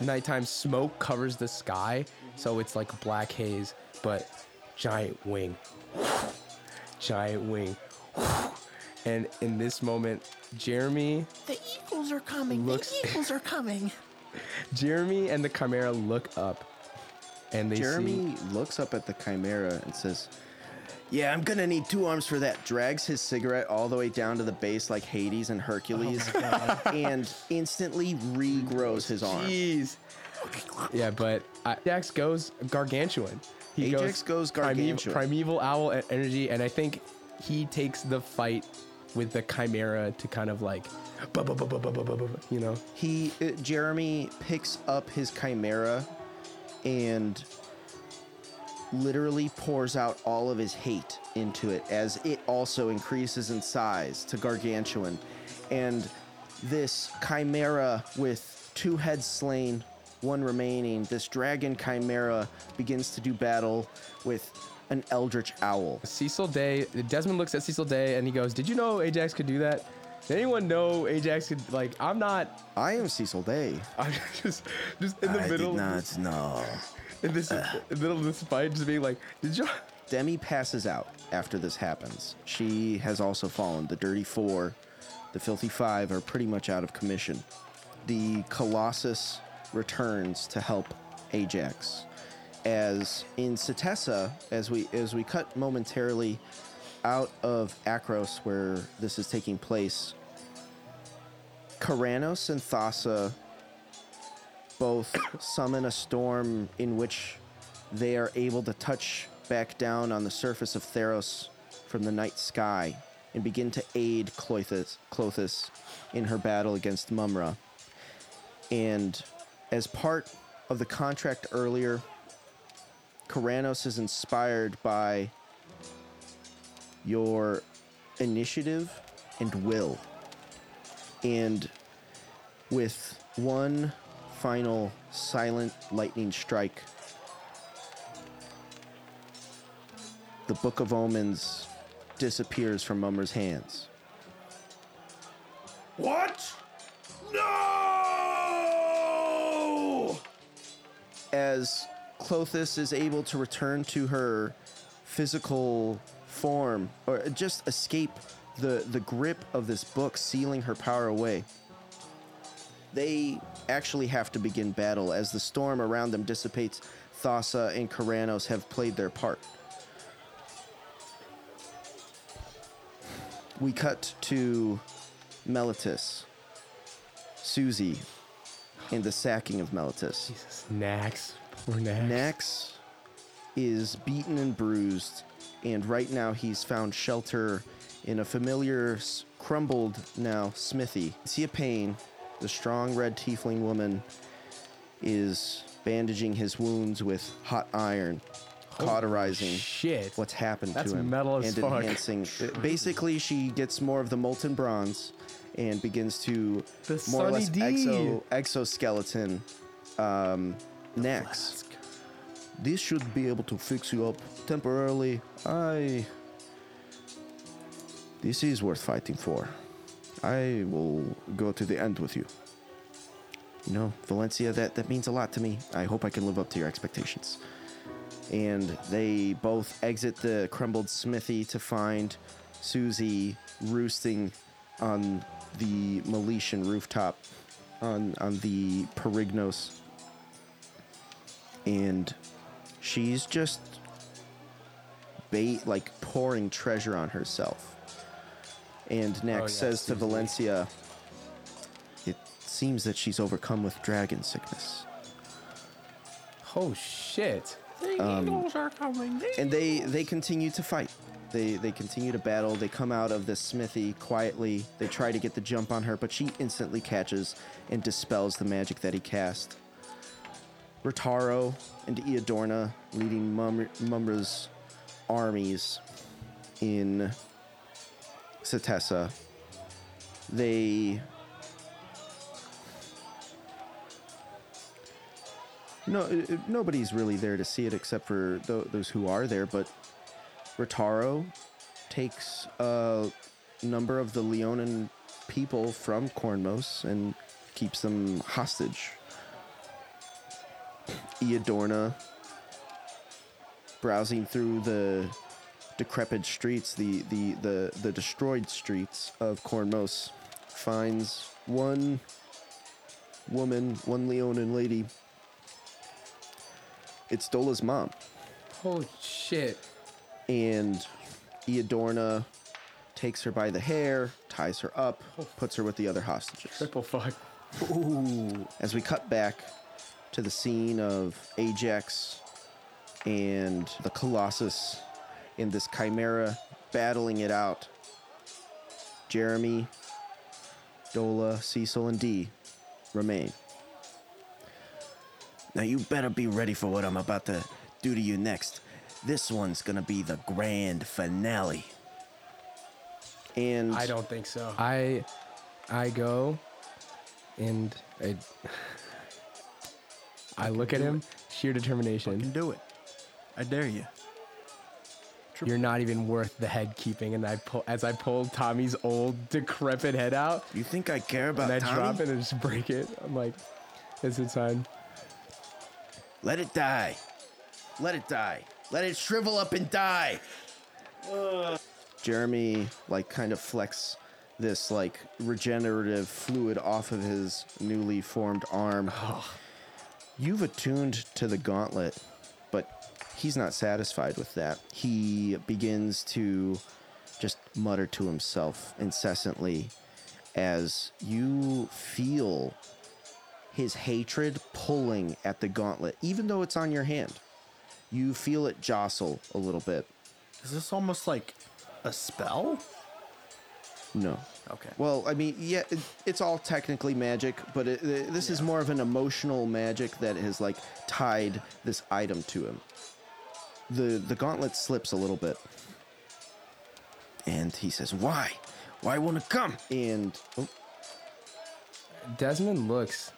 nighttime smoke covers the sky, so it's like black haze, but giant wing, giant wing, and in this moment, Jeremy The Eagles are coming. Looks- the Eagles are coming. [LAUGHS] Jeremy and the Chimera look up, and Jeremy see... looks up at the chimera and says, "Yeah, I'm gonna need two arms for that." Drags his cigarette all the way down to the base like Hades and Hercules, oh [LAUGHS] and instantly regrows his arm. Jeez. Yeah, but uh, Dax goes gargantuan. He Ajax goes, goes gargantuan. Primeval, primeval owl energy, and I think he takes the fight with the chimera to kind of like you know he uh, jeremy picks up his chimera and literally pours out all of his hate into it as it also increases in size to gargantuan. And this Chimera with two heads slain, one remaining, this dragon Chimera begins to do battle with an eldritch owl. Cecil Day. Desmond looks at Cecil Day and he goes, "Did you know Ajax could do that? Did anyone know Ajax could like? I'm not. I am Cecil Day. [LAUGHS] I'm just just in the middle. I know. in this in the middle of this fight, just being like, did you? [LAUGHS] Demi passes out after this happens. She has also fallen. The Dirty Four, the Filthy Five are pretty much out of commission. The Colossus returns to help Ajax. As in Setessa, as we as we cut momentarily out of Akros where this is taking place, Keranos and Thassa both [COUGHS] summon a storm in which they are able to touch back down on the surface of Theros from the night sky and begin to aid Klothys, Klothys in her battle against Mumra. And as part of the contract earlier, Keranos is inspired by your initiative and will. And with one final silent lightning strike, the Book of Omens disappears from Mumra's hands. What? No! As Klothys is able to return to her physical form, or just escape the, the grip of this book sealing her power away, they actually have to begin battle as the storm around them dissipates. Thassa and Keranos have played their part. We cut to Meletis, Susie, and the sacking of Meletis. Jesus, Nax, poor Nax. Nax is beaten and bruised, and right now he's found shelter in a familiar, crumbled now smithy. See a pain. The strong red tiefling woman is bandaging his wounds with hot iron, cauterizing Shit. what's happened That's to him metal as and fuck. enhancing. [LAUGHS] Basically, she gets more of the molten bronze and begins to The more or less D. exo, exoskeleton um, next. This should be able to fix you up temporarily. I. This is worth fighting for. I will go to the end with you. you know, Valencia, that, that means a lot to me. I hope I can live up to your expectations. And they both exit the crumbled smithy to find Susie roosting on the Meletian rooftop on, on the Perignos. And she's just bait like pouring treasure on herself. And oh, next yeah, says to Susie. Valencia, it seems that she's overcome with dragon sickness. Oh shit. Um, and they they continue to fight. They they continue to battle. They come out of the smithy quietly. They try to get the jump on her, but she instantly catches and dispels the magic that he cast. Rotaro and Eodorna leading Mum- Mumra's armies in Setessa. They no, nobody's really there to see it except for those who are there. But Rotaro takes a number of the Leonin people from Cornmos and keeps them hostage. Eodorna, browsing through the decrepit streets, the, the, the, the destroyed streets of Cornmos, finds one woman, one Leonin lady. It's Dola's mom. Holy shit. and Eodorna takes her by the hair, ties her up, oh. puts her with the other hostages. Triple fuck. As we cut back to the scene of Ajax and the Colossus in this chimera battling it out, Jeremy, Dola, Cecil, and Dee remain. Now you better be ready for what I'm about to do to you next. This one's gonna be the grand finale. And I don't think so. I I go and I I look at him, sheer Can determination. do it. I dare you. You're not even worth the head keeping. And I pull as I pull Tommy's old decrepit head out, you think I care about and I Tommy? drop it and just break it. I'm like, it's a sign. Let it die. Let it die. Let it shrivel up and die. Jeremy like kind of flex this like regenerative fluid off of his newly formed arm. You've attuned to the gauntlet, but he's not satisfied with that. He begins to just mutter to himself incessantly as you feel his hatred pulling at the gauntlet, even though it's on your hand. You feel it jostle a little bit. Is this almost like a spell? No. Okay. Well, I mean, yeah, it, it's all technically magic, but it, it- this is more of an emotional magic that has like tied this item to him. The the gauntlet slips a little bit, and he says, "Why? Why won't it come?" And oh, Desmond looks,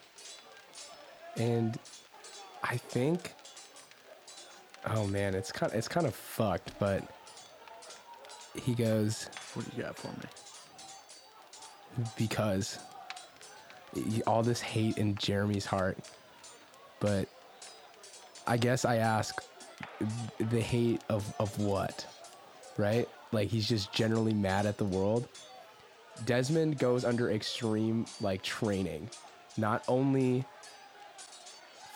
and I think, oh man, it's kind it's kind of fucked. But he goes What do you got for me? Because all this hate in Jeremy's heart. But I guess I ask the hate of of what, right? Like he's just generally mad at the world. Desmond goes under extreme like training, not only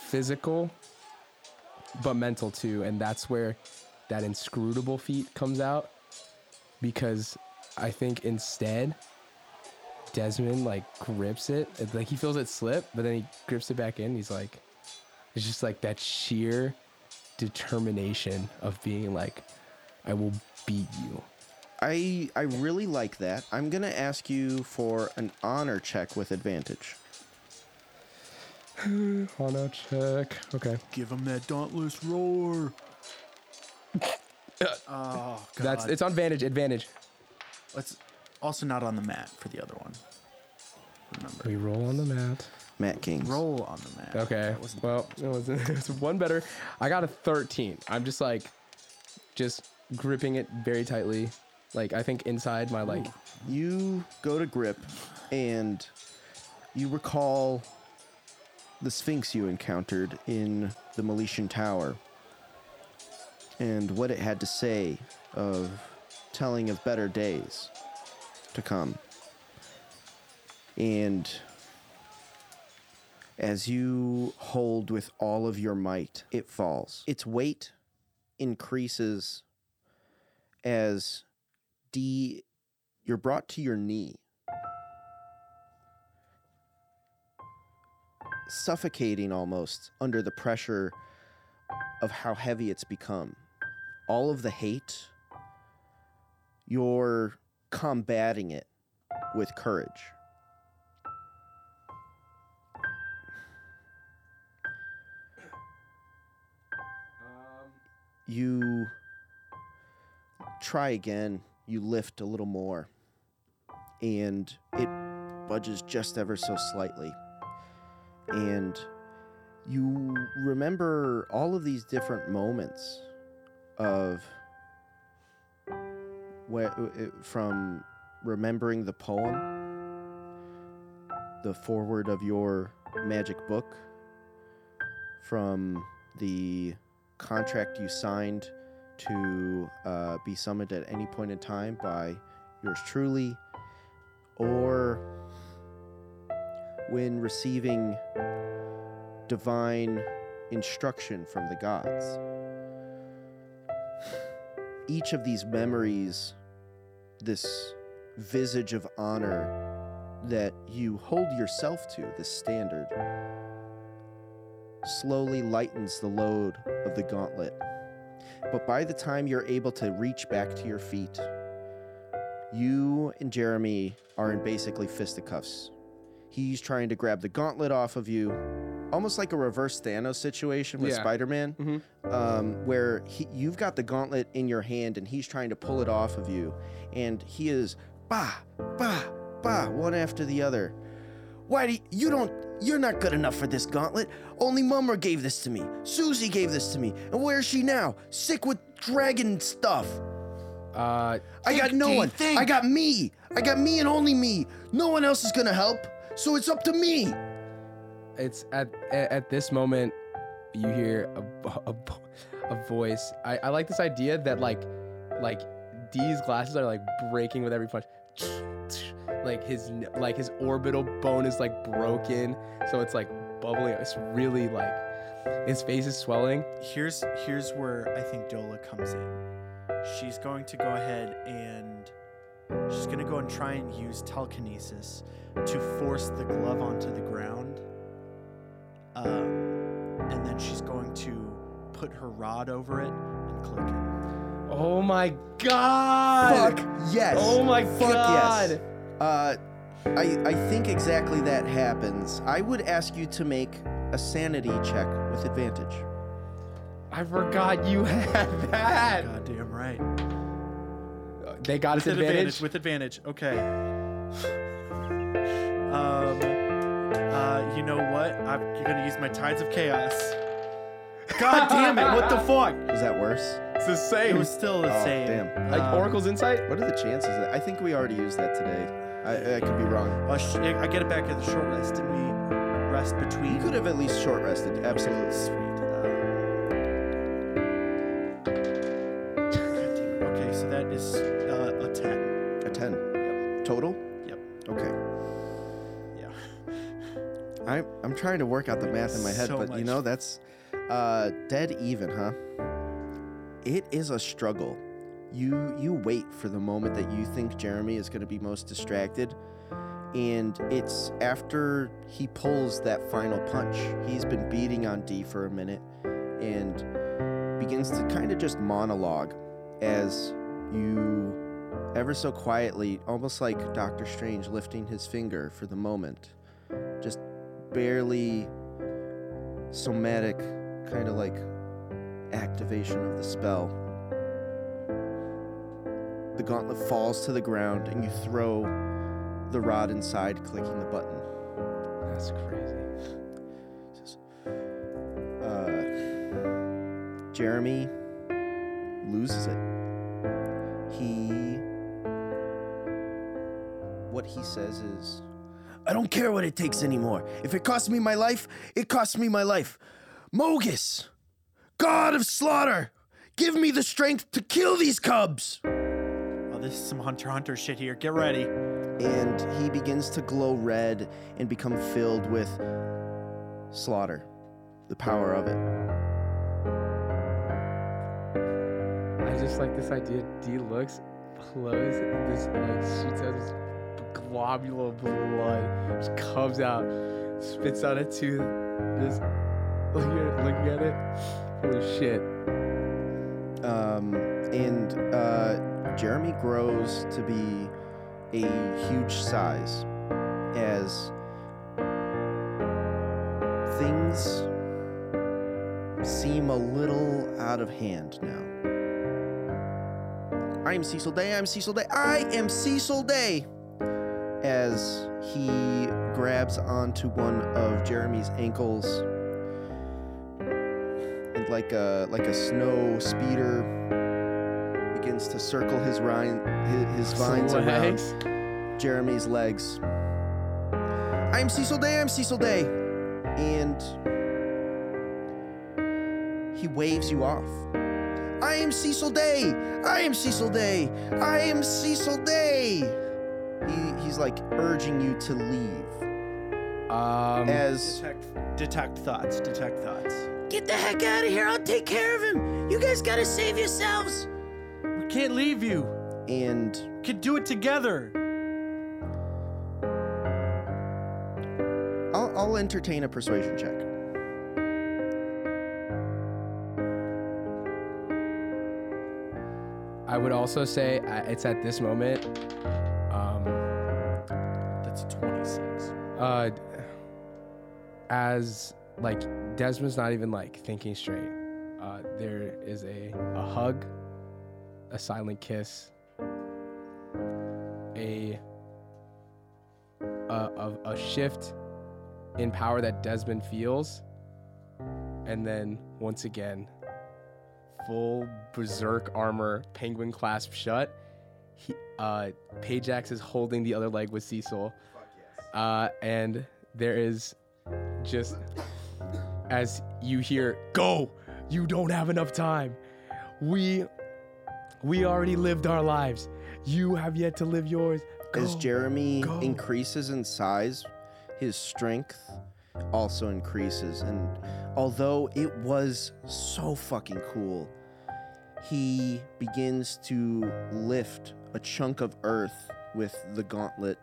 physical but mental too, and that's where that inscrutable feat comes out because I think instead Desmond like grips it, it's like he feels it slip, but then he grips it back in. He's like, it's just like that sheer determination of being like, I will beat you. I I really like that. I'm gonna ask you for an honor check with advantage. [SIGHS] Honor check. Okay. Give him that dauntless roar. [LAUGHS] oh, God. That's it's on advantage. Advantage. Let's also not on the mat for the other one. Remember, We roll on the mat. Matt Kings. roll on the mat. Okay. Well, it was, [LAUGHS] it was one better. I got a 13. I'm just like, just gripping it very tightly. Like I think inside my like you go to grip and you recall the Sphinx you encountered in the Meletian Tower and what it had to say of telling of better days to come. And as you hold with all of your might, it falls. Its weight increases as D you're brought to your knee. Suffocating almost under the pressure of how heavy it's become. All of the hate, you're combating it with courage. You try again, you lift a little more, and it budges just ever so slightly. And you remember all of these different moments of where uh, from remembering the poem, the forward of your magic book, from the contract you signed to uh, be summoned at any point in time by yours truly, or when receiving divine instruction from the gods. Each of these memories, this visage of honor that you hold yourself to, this standard, slowly lightens the load of the gauntlet. But by the time you're able to reach back to your feet, you and Jeremy are in basically fisticuffs. He's trying to grab the gauntlet off of you, almost like a reverse Thanos situation with Yeah. Spider-Man, um, where he, you've got the gauntlet in your hand and he's trying to pull it off of you, and he is bah bah bah one after the other. Why do you, you don't? You're not good enough for this gauntlet. Only Mumra gave this to me. Susie gave this to me, and where's she now? Sick with dragon stuff. Uh, I got no one. I got me. I got me and only me. No one else is gonna help. So it's up to me. It's at at this moment you hear a, a, a voice. I, I like this idea that like like D's glasses are like breaking with every punch. Like his like his orbital bone is like broken, so it's like bubbling. It's really like his face is swelling. Here's here's where I think Dola comes in. She's going to go ahead and she's going to go and try and use telekinesis to force the glove onto the ground. Um, and then she's going to put her rod over it and click it. Oh my god! Fuck yes. Oh my Fuck god! yes. Uh, I I think exactly that happens. I would ask you to make a sanity check with advantage. I forgot you [LAUGHS] had that. Goddamn right. They got us its advantage. With advantage. Okay. [LAUGHS] Um. Uh. You know what? I'm gonna use my tides of chaos. God damn it! What the fuck? Is that worse? It's the same. It was still the Oh, same. damn. like Um, Oracle's insight. What are the chances? That, I think we already used that today. I, I could be wrong. uh, sh- I get it back at the short rest. Didn't we rest between? You could have at least short rested. Absolutely. Sweet. Um, God damn it. Okay, so that is uh, a ten. A ten. Total. Yep. Okay. I'm trying to work out the math in my head, So but you know that's uh, dead even, huh? It is a struggle. You you wait for the moment that you think Jeremy is going to be most distracted, and it's after he pulls that final punch. He's been beating on D for a minute, and begins to kind of just monologue as you ever so quietly, almost like Doctor Strange lifting his finger for the moment, just barely somatic kind of like activation of the spell. The gauntlet falls to the ground and you throw the rod inside, clicking the button. That's crazy. Uh, Jeremy loses it. He. What he says is, I don't care what it takes anymore. If it costs me my life, it costs me my life. Mogis, God of slaughter, give me the strength to kill these cubs. Oh, this is some Hunter Hunter shit here. Get ready. And he begins to glow red and become filled with slaughter, the power of it. I just like this idea. D looks, blows this, like shoots out this globule of blood, just comes out, spits out a tooth, just looking at, looking at it. Holy shit! Um, and uh, Jeremy grows to be a huge size as things seem a little out of hand now. I am Cecil Day. I am Cecil Day. I am Cecil Day. As he grabs onto one of Jeremy's ankles, and like a like a snow speeder begins to circle his rind, his, his vines around Jeremy's legs. I am Cecil Day. I'm Cecil Day, and he waves you off. I am Cecil Day. I am Cecil Day. I am Cecil Day. He, he's like urging you to leave. Um, As Detect, detect thoughts. Detect thoughts. Get the heck out of here. I'll take care of him. You guys gotta save yourselves. We can't leave you. and We can do it together. I'll, I'll entertain a persuasion check. I would also say uh, it's at this moment. Uh, as like Desmond's not even like thinking straight. Uh, there is a a hug, a silent kiss, a a, a, a shift in power that Desmond feels, and then once again, full berserk armor, penguin clasp shut. He, uh, Pajax is holding the other leg with Cecil, uh, and there is just as you hear, "Go! You don't have enough time. We, we already lived our lives. You have yet to live yours." As Jeremy go. increases in size, his strength also increases. And although it was so fucking cool, he begins to lift a chunk of earth with the gauntlet.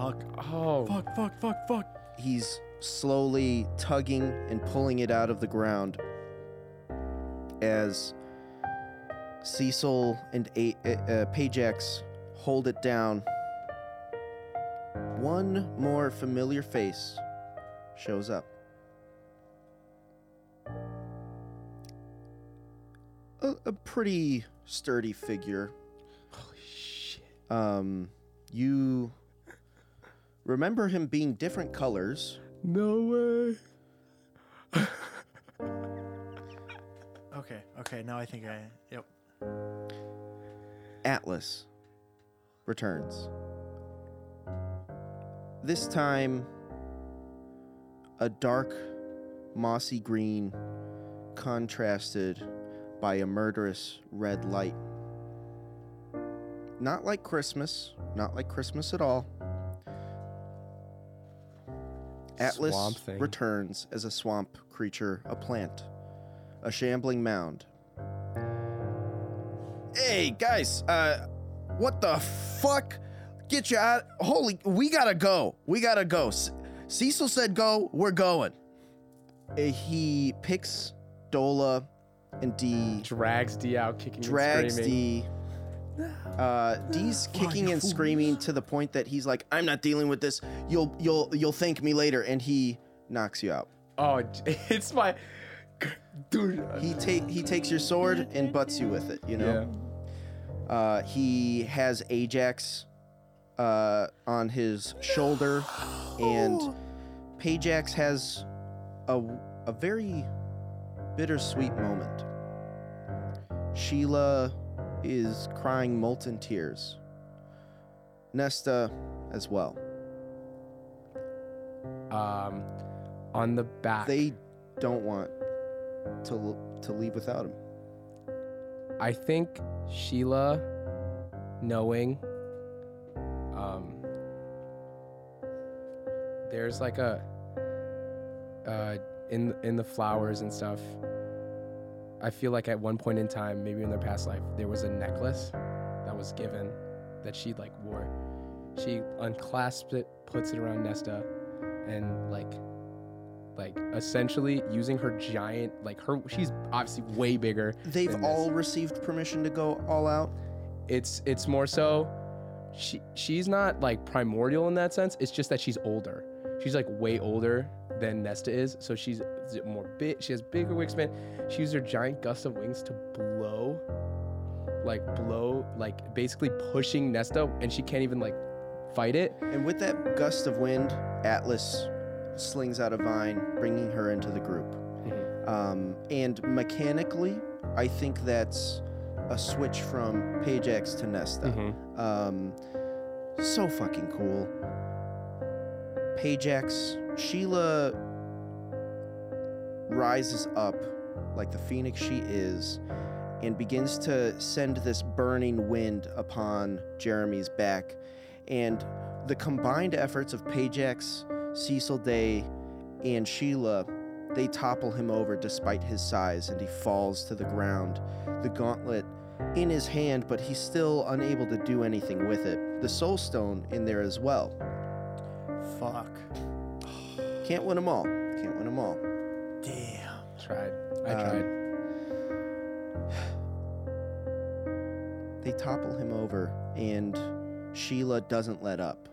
Fuck. Oh, Fuck, fuck, fuck, fuck. He's slowly tugging and pulling it out of the ground as Cecil and A- uh, uh, Pajax hold it down. One more familiar face shows up. A, a pretty sturdy figure. holy shit! Um, you remember him being different colors. No way. Okay, okay. Now I think I. Yep. Atlas returns. This time, a dark, mossy green contrasted by a murderous red light. Not like Christmas, not like Christmas at all. Atlas returns as a swamp creature, a plant, a shambling mound. Hey guys, uh, what the fuck? Get you out! Holy, we gotta go. We gotta go. C- Cecil said go. We're going. Uh, He picks Dola and D, Drags D out, kicking drags. D. Uh, D's kicking and screaming to the point that he's like, "I'm not dealing with this. You'll, you'll, you'll thank me later." And he knocks you out. Oh, [LAUGHS] it's my dude. He take he takes your sword and butts you with it. You know. Uh, he has Ajax uh, on his shoulder, and [GASPS] Pajax has a, a very bittersweet moment. Sheila is crying molten tears. Nesta as well. Um, on the back, They don't want to to leave without him. I think Sheila, knowing, um, there's like a, uh, in in the flowers and stuff. I feel like at one point in time, maybe in their past life, there was a necklace that was given that she like wore. She unclasps it, puts it around Nesta, and like, like essentially using her giant, like her, she's obviously way bigger. They've all received permission to go all out. it's it's more so she she's not like primordial in that sense it's just that she's older she's like way older than nesta is so she's more bit. she has bigger wingspan she used her giant gust of wings to blow like blow like basically pushing nesta and she can't even like fight it And with that gust of wind, Atlas slings out a vine, bringing her into the group. Um, and mechanically, I think that's a switch from Pajax to Nesta. Um, so fucking cool. Pajax, Sheila rises up like the phoenix she is and begins to send this burning wind upon Jeremy's back. And the combined efforts of Pajax, Cecil Day, and Sheila, they topple him over despite his size and he falls to the ground. The gauntlet in his hand, but he's still unable to do anything with it. The soul stone in there as well. Fuck. Can't win them all. Can't win them all. Tried i Um, tried [SIGHS] They topple him over, and Sheila doesn't let up.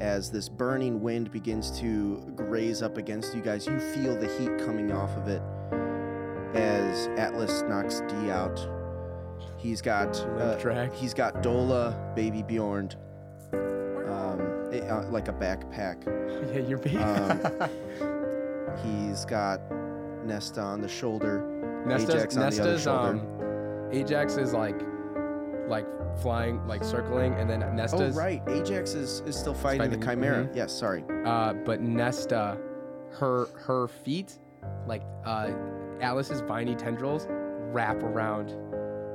As this burning wind begins to graze up against you guys, you feel the heat coming off of it as Atlas knocks D out. He's got uh, he's got Dola, baby Bjorn, um, eh, uh, like a backpack. [LAUGHS] yeah you're being Um, [LAUGHS] he's got Nesta on the shoulder. Nesta's, Ajax on the other Nesta's shoulder. um Ajax is like like flying like circling and then Nesta's. Oh right, Ajax is, is still fighting, the fighting- Chimera. mhm. Yes, sorry. uh but Nesta her her feet like uh Alice's viney tendrils wrap around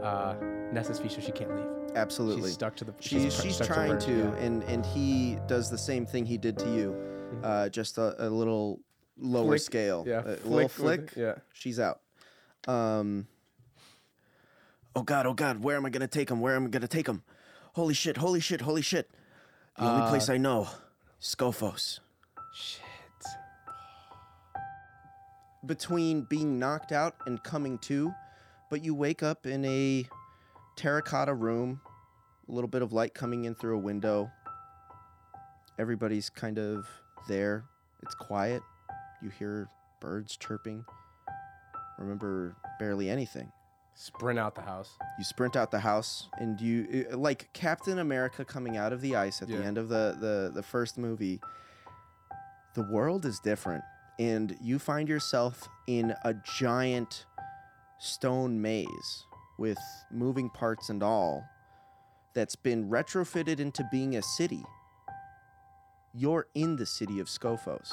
uh Nesta's feet so she can't leave. Absolutely. She's stuck to the She's pr- she's trying her, to, yeah. and and he does the same thing he did to you, uh, just a, a little lower Flick, scale. yeah, a little flick with yeah. she's out. Um. Oh God! Oh God! Where am I gonna take him? Where am I gonna take him? Holy shit! Holy shit! Holy shit! The only place Uh, I know, Skophos. Shit. Between being knocked out and coming to, but you wake up in a terracotta room, a little bit of light coming in through a window. Everybody's kind of there. It's quiet. You hear birds chirping. Remember barely anything. Sprint out the house. You sprint out the house and you like Captain America coming out of the ice at Yeah. the end of the, the the first movie. The world is different and you find yourself in a giant stone maze with moving parts and all that's been retrofitted into being a city. You're in the city of Skophos.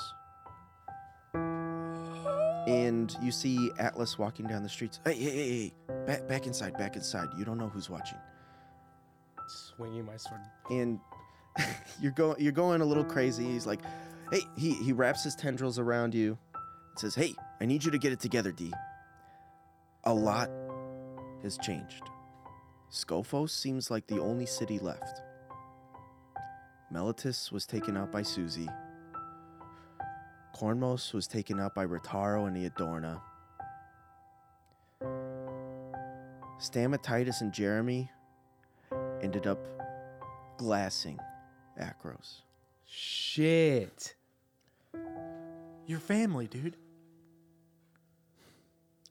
And you see Atlas walking down the streets. Hey, hey, hey, hey. Back, back inside, back inside. You don't know who's watching. Swinging my sword. And [LAUGHS] you're going you're going a little crazy. He's like, "Hey, he he wraps his tendrils around you. and says, "Hey, I need you to get it together, D. A lot has changed. Skophos seems like the only city left. Meletis was taken out by Susie. Cornmos was taken up by Rotaro and the Adorna. Stamatitis and Jeremy ended up glassing Akros. Shit. Your family, dude.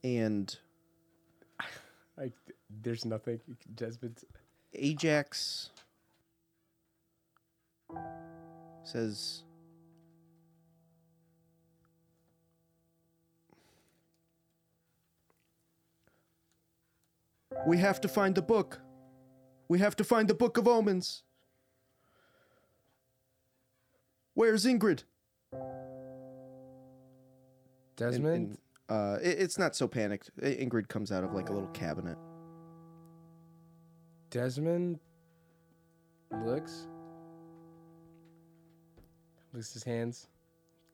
And I, there's nothing. Desmond. Ajax says, We have to find the book. We have to find the Book of Omens. Where's Ingrid? Desmond. and, uh, it, it's not so panicked. Ingrid comes out of like a little cabinet. Desmond looks looks his hands,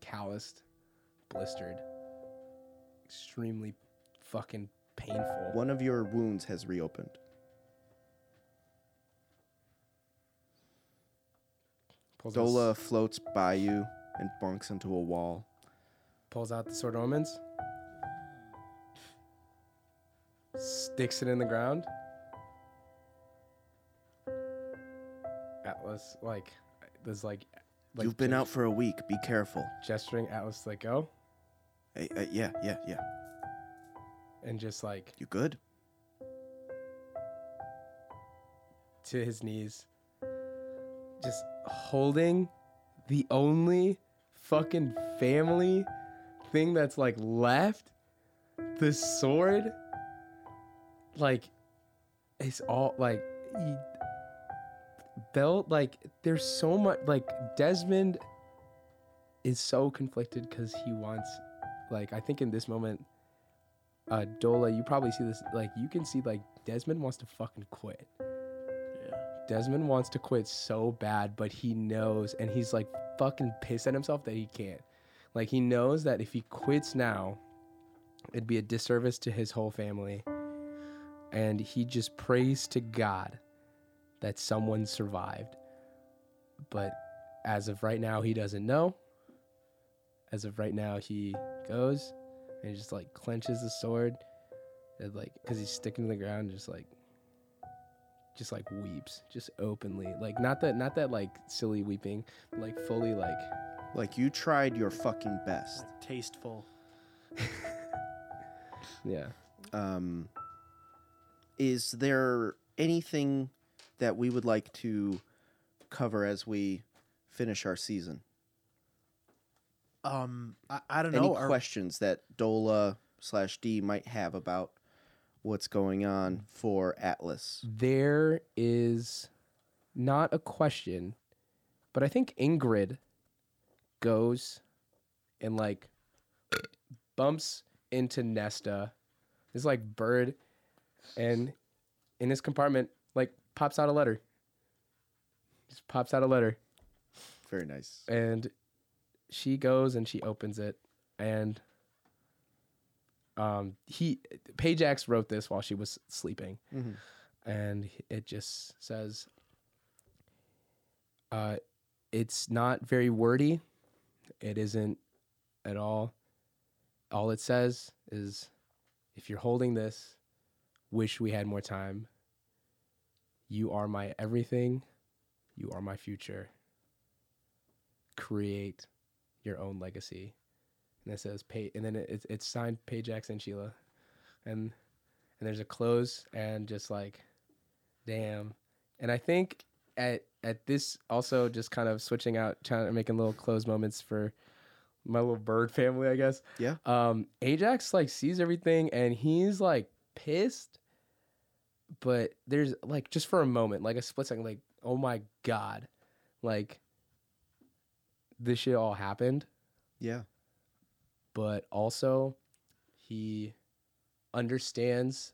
calloused, blistered, extremely fucking painful. One of your wounds has reopened. Pulls out, Dola floats by you and bunks into a wall. pulls out the sword omens, sticks it in the ground. Atlas, like, there's like, like You've been gest- out for a week. Be careful. gesturing. Atlas, like, go, Hey, uh, yeah, yeah, yeah. And just like You good? to his knees, just holding the only fucking family thing that's like left the sword. Like, it's all like, he, Belt, like, there's so much, like, Desmond is so conflicted because he wants, like, I think in this moment, uh, Dola, you probably see this, like, you can see, like, Desmond wants to fucking quit. Yeah. Desmond wants to quit so bad, but he knows, and he's like fucking pissed at himself that he can't. Like he knows that if he quits now, it'd be a disservice to his whole family. And he just prays to God that someone survived. But as of right now, he doesn't know. As of right now, he goes and he just like clenches the sword, and like because he's sticking to the ground, just like just like weeps just openly like not that not that like silly weeping like fully like Like you tried your fucking best. Tasteful. [LAUGHS] yeah Um, is there anything that we would like to cover as we finish our season? Um, I, I don't Any know. are- questions that Dola slash D might have about what's going on for Atlas? there is not a question but i think ingrid goes and like bumps into nesta this like bird and in his compartment like pops out a letter just pops out a letter Very nice. and she goes and she opens it and um he Pajax wrote this while she was sleeping. Mhm. and it just says uh it's not very wordy. It isn't at all. All it says is if you're holding this wish we had more time. You are my everything. You are my future. Create your own legacy. And it says pay, and then it, it's it's signed Pajax and Sheila, and and there's a close and just like, damn. And I think at at this also just kind of switching out, trying to making little close moments for my little bird family, I guess. Yeah. Um, Ajax like sees everything and he's like pissed, but there's like just for a moment, like a split second, like oh my god, like this shit all happened, Yeah. but also he understands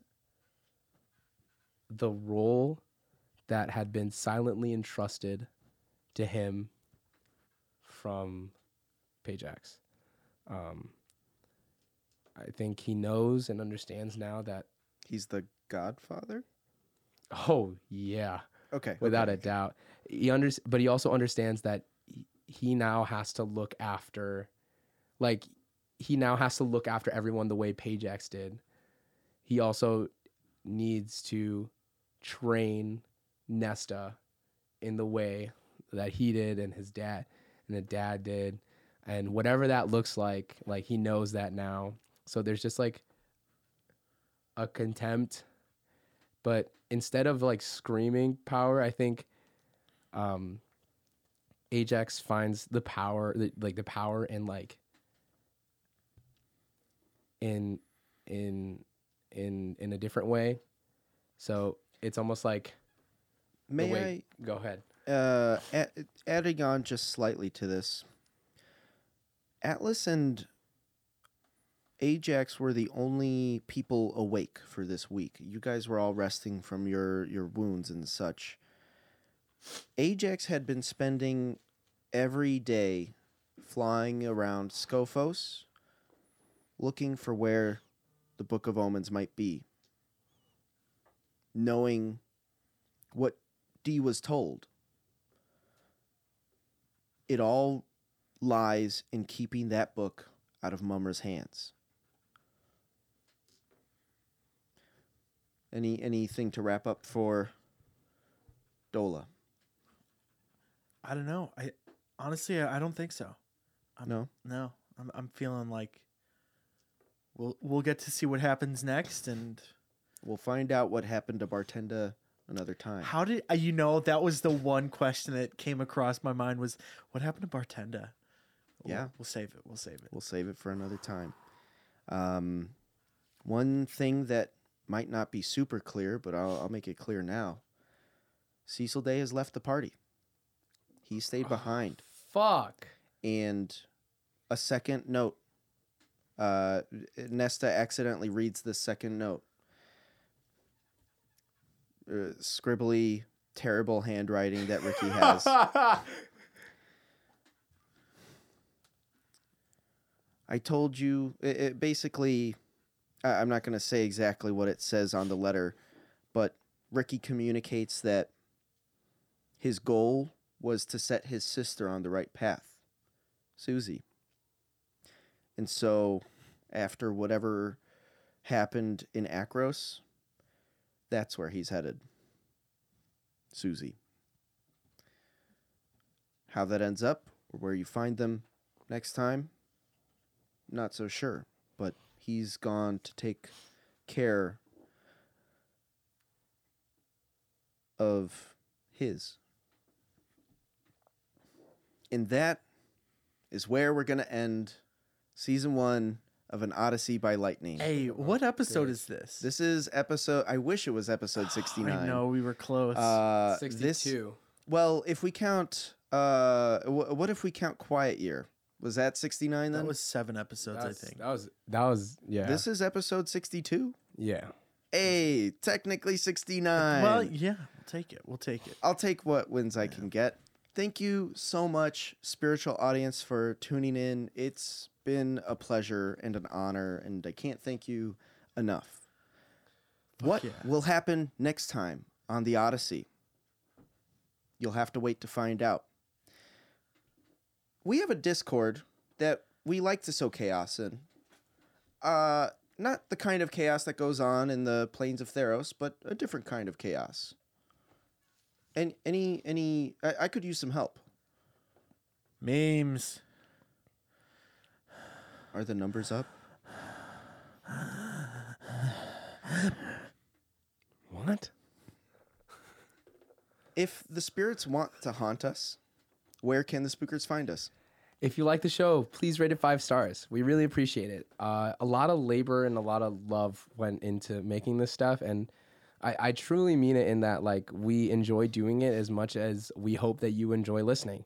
the role that had been silently entrusted to him from Pajax. Um, I think he knows and understands now that, He's the Godfather. oh, yeah, Okay. without okay. a doubt. He under, but he also understands that he- now has to look after, like, he now has to look after everyone the way Pajax did. He also needs to train Nesta in the way that he did and his dad and the dad did and whatever that looks like like he knows that now so there's just like a contempt but instead of like screaming power i think um ajax finds the power the, like the power in like in in in in a different way so it's almost like May way go ahead uh, adding on just slightly to this, Atlas and Ajax were the only people awake for this week. You guys were all resting from your your wounds and such. Ajax had been spending every day flying around Skophos looking for where the Book of Omens might be. Knowing what Dee was told. It all lies in keeping that book out of Mumra's hands. Any anything to wrap up for Dola? I don't know. I honestly, I I don't think so. I'm, No? no. I'm, I'm feeling like we'll we'll get to see what happens next, and We'll find out what happened to Bartenda another time. how did uh, you know that was the one question that came across my mind was what happened to Bartenda? We'll- Yeah. we'll save it. We'll save it. We'll save it for another time. Um, one thing that might not be super clear, but I'll, I'll make it clear now. Cecil Day has left the party. He stayed behind. Fuck. and a second note. Uh, Nesta accidentally reads the second note. Uh, scribbly, terrible handwriting that Ricky has. [LAUGHS] I told you, it, it basically, I, I'm not going to say exactly what it says on the letter, but Ricky communicates that his goal was to set his sister on the right path, Susie. And so, after whatever happened in Akros, that's where he's headed. Susie. How that ends up, or where you find them next time, not so sure. But he's gone to take care of his. And that is where we're going to end season one of An Odyssey by Lightning. Hey, what episode is this? This is episode, I wish it was episode [GASPS] 69. I know we were close. Uh, this, 62. well, if we count, uh, wh- what if we count Quiet Year? Was that 69 then? that was seven episodes, That I think. that was that was yeah. This is episode 62? yeah. Hey, technically 69. Well, yeah, we'll take it. We'll take it. I'll take what wins I can get. Thank you so much, spiritual audience, for tuning in. It's been a pleasure and an honor, and I can't thank you enough. what yeah. will happen next time on the Odyssey? You'll have to wait to find out. We have a Discord that we like to sow chaos in. Uh, not the kind of chaos that goes on in the plains of Theros, but a different kind of chaos. And any any I, I could use some help. Memes. Are the numbers up? What? If the spirits want to haunt us, where can the spookers find us? If you like the show, please rate it five stars. We really appreciate it. Uh, a lot of labor and a lot of love went into making this stuff, and I, I truly mean it in that like we enjoy doing it as much as we hope that you enjoy listening.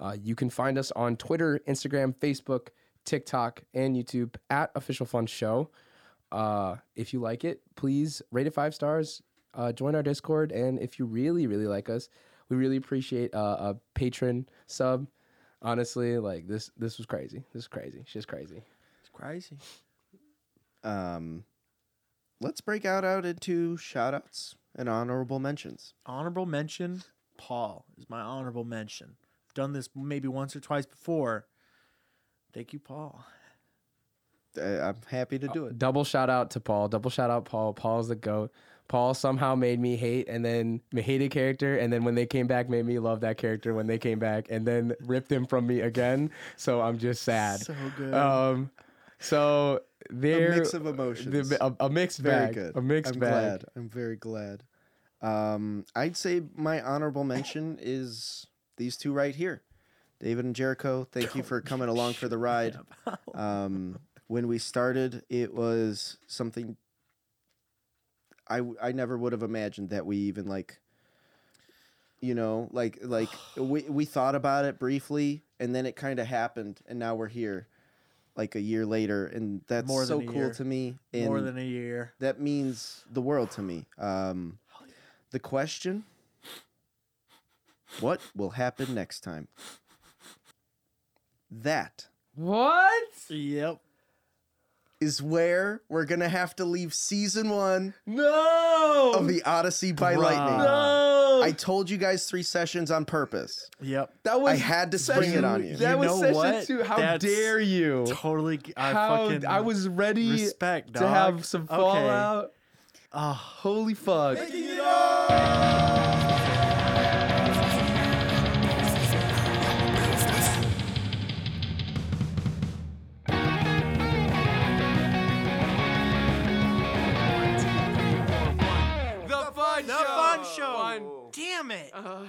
Uh, you can find us on Twitter, Instagram, Facebook, TikTok, and YouTube at Official Fun Show. Uh, if you like it, please rate it five stars. Uh, join our Discord, and if you really, really like us, we really appreciate uh, a patron sub. Honestly, like this, this was crazy. This is crazy. She's crazy. It's crazy. Um, let's break out out into shout outs and honorable mentions. Honorable mention Paul is my honorable mention. I've done this maybe once or twice before. Thank you, Paul. I'm happy to do it. Double shout out to Paul. Double shout out Paul. Paul's the goat. Paul somehow made me hate and then hate a character, and then when they came back, made me love that character when they came back, and then ripped him from me again. So I'm just sad. So good. Um, so there a mix of emotions. the- a, a mixed very bag. good. A mixed I'm bag. glad. I'm very glad. Um, I'd say my honorable mention is these two right here, David and Jericho. Thank you for coming along for the ride. [LAUGHS] Um, when we started, it was something I I never would have imagined that we even like. You know, like like we we thought about it briefly, and then it kind of happened, and now we're here. Like a year later, and that's More so than a cool year. to me. And More than a year. that means the world to me. Um, the question: What will happen next time? That What? Yep. is where we're gonna have to leave season one No. of the Odyssey by Bruh. Lightning. no. I told you guys three sessions on purpose. Yep. that was I had to spring it on you. That You was know session what? two. How That's dare you? Totally. g- I How fucking I was ready respect, to have some Okay. fallout. Oh, Holy fuck. Damn it. Uh,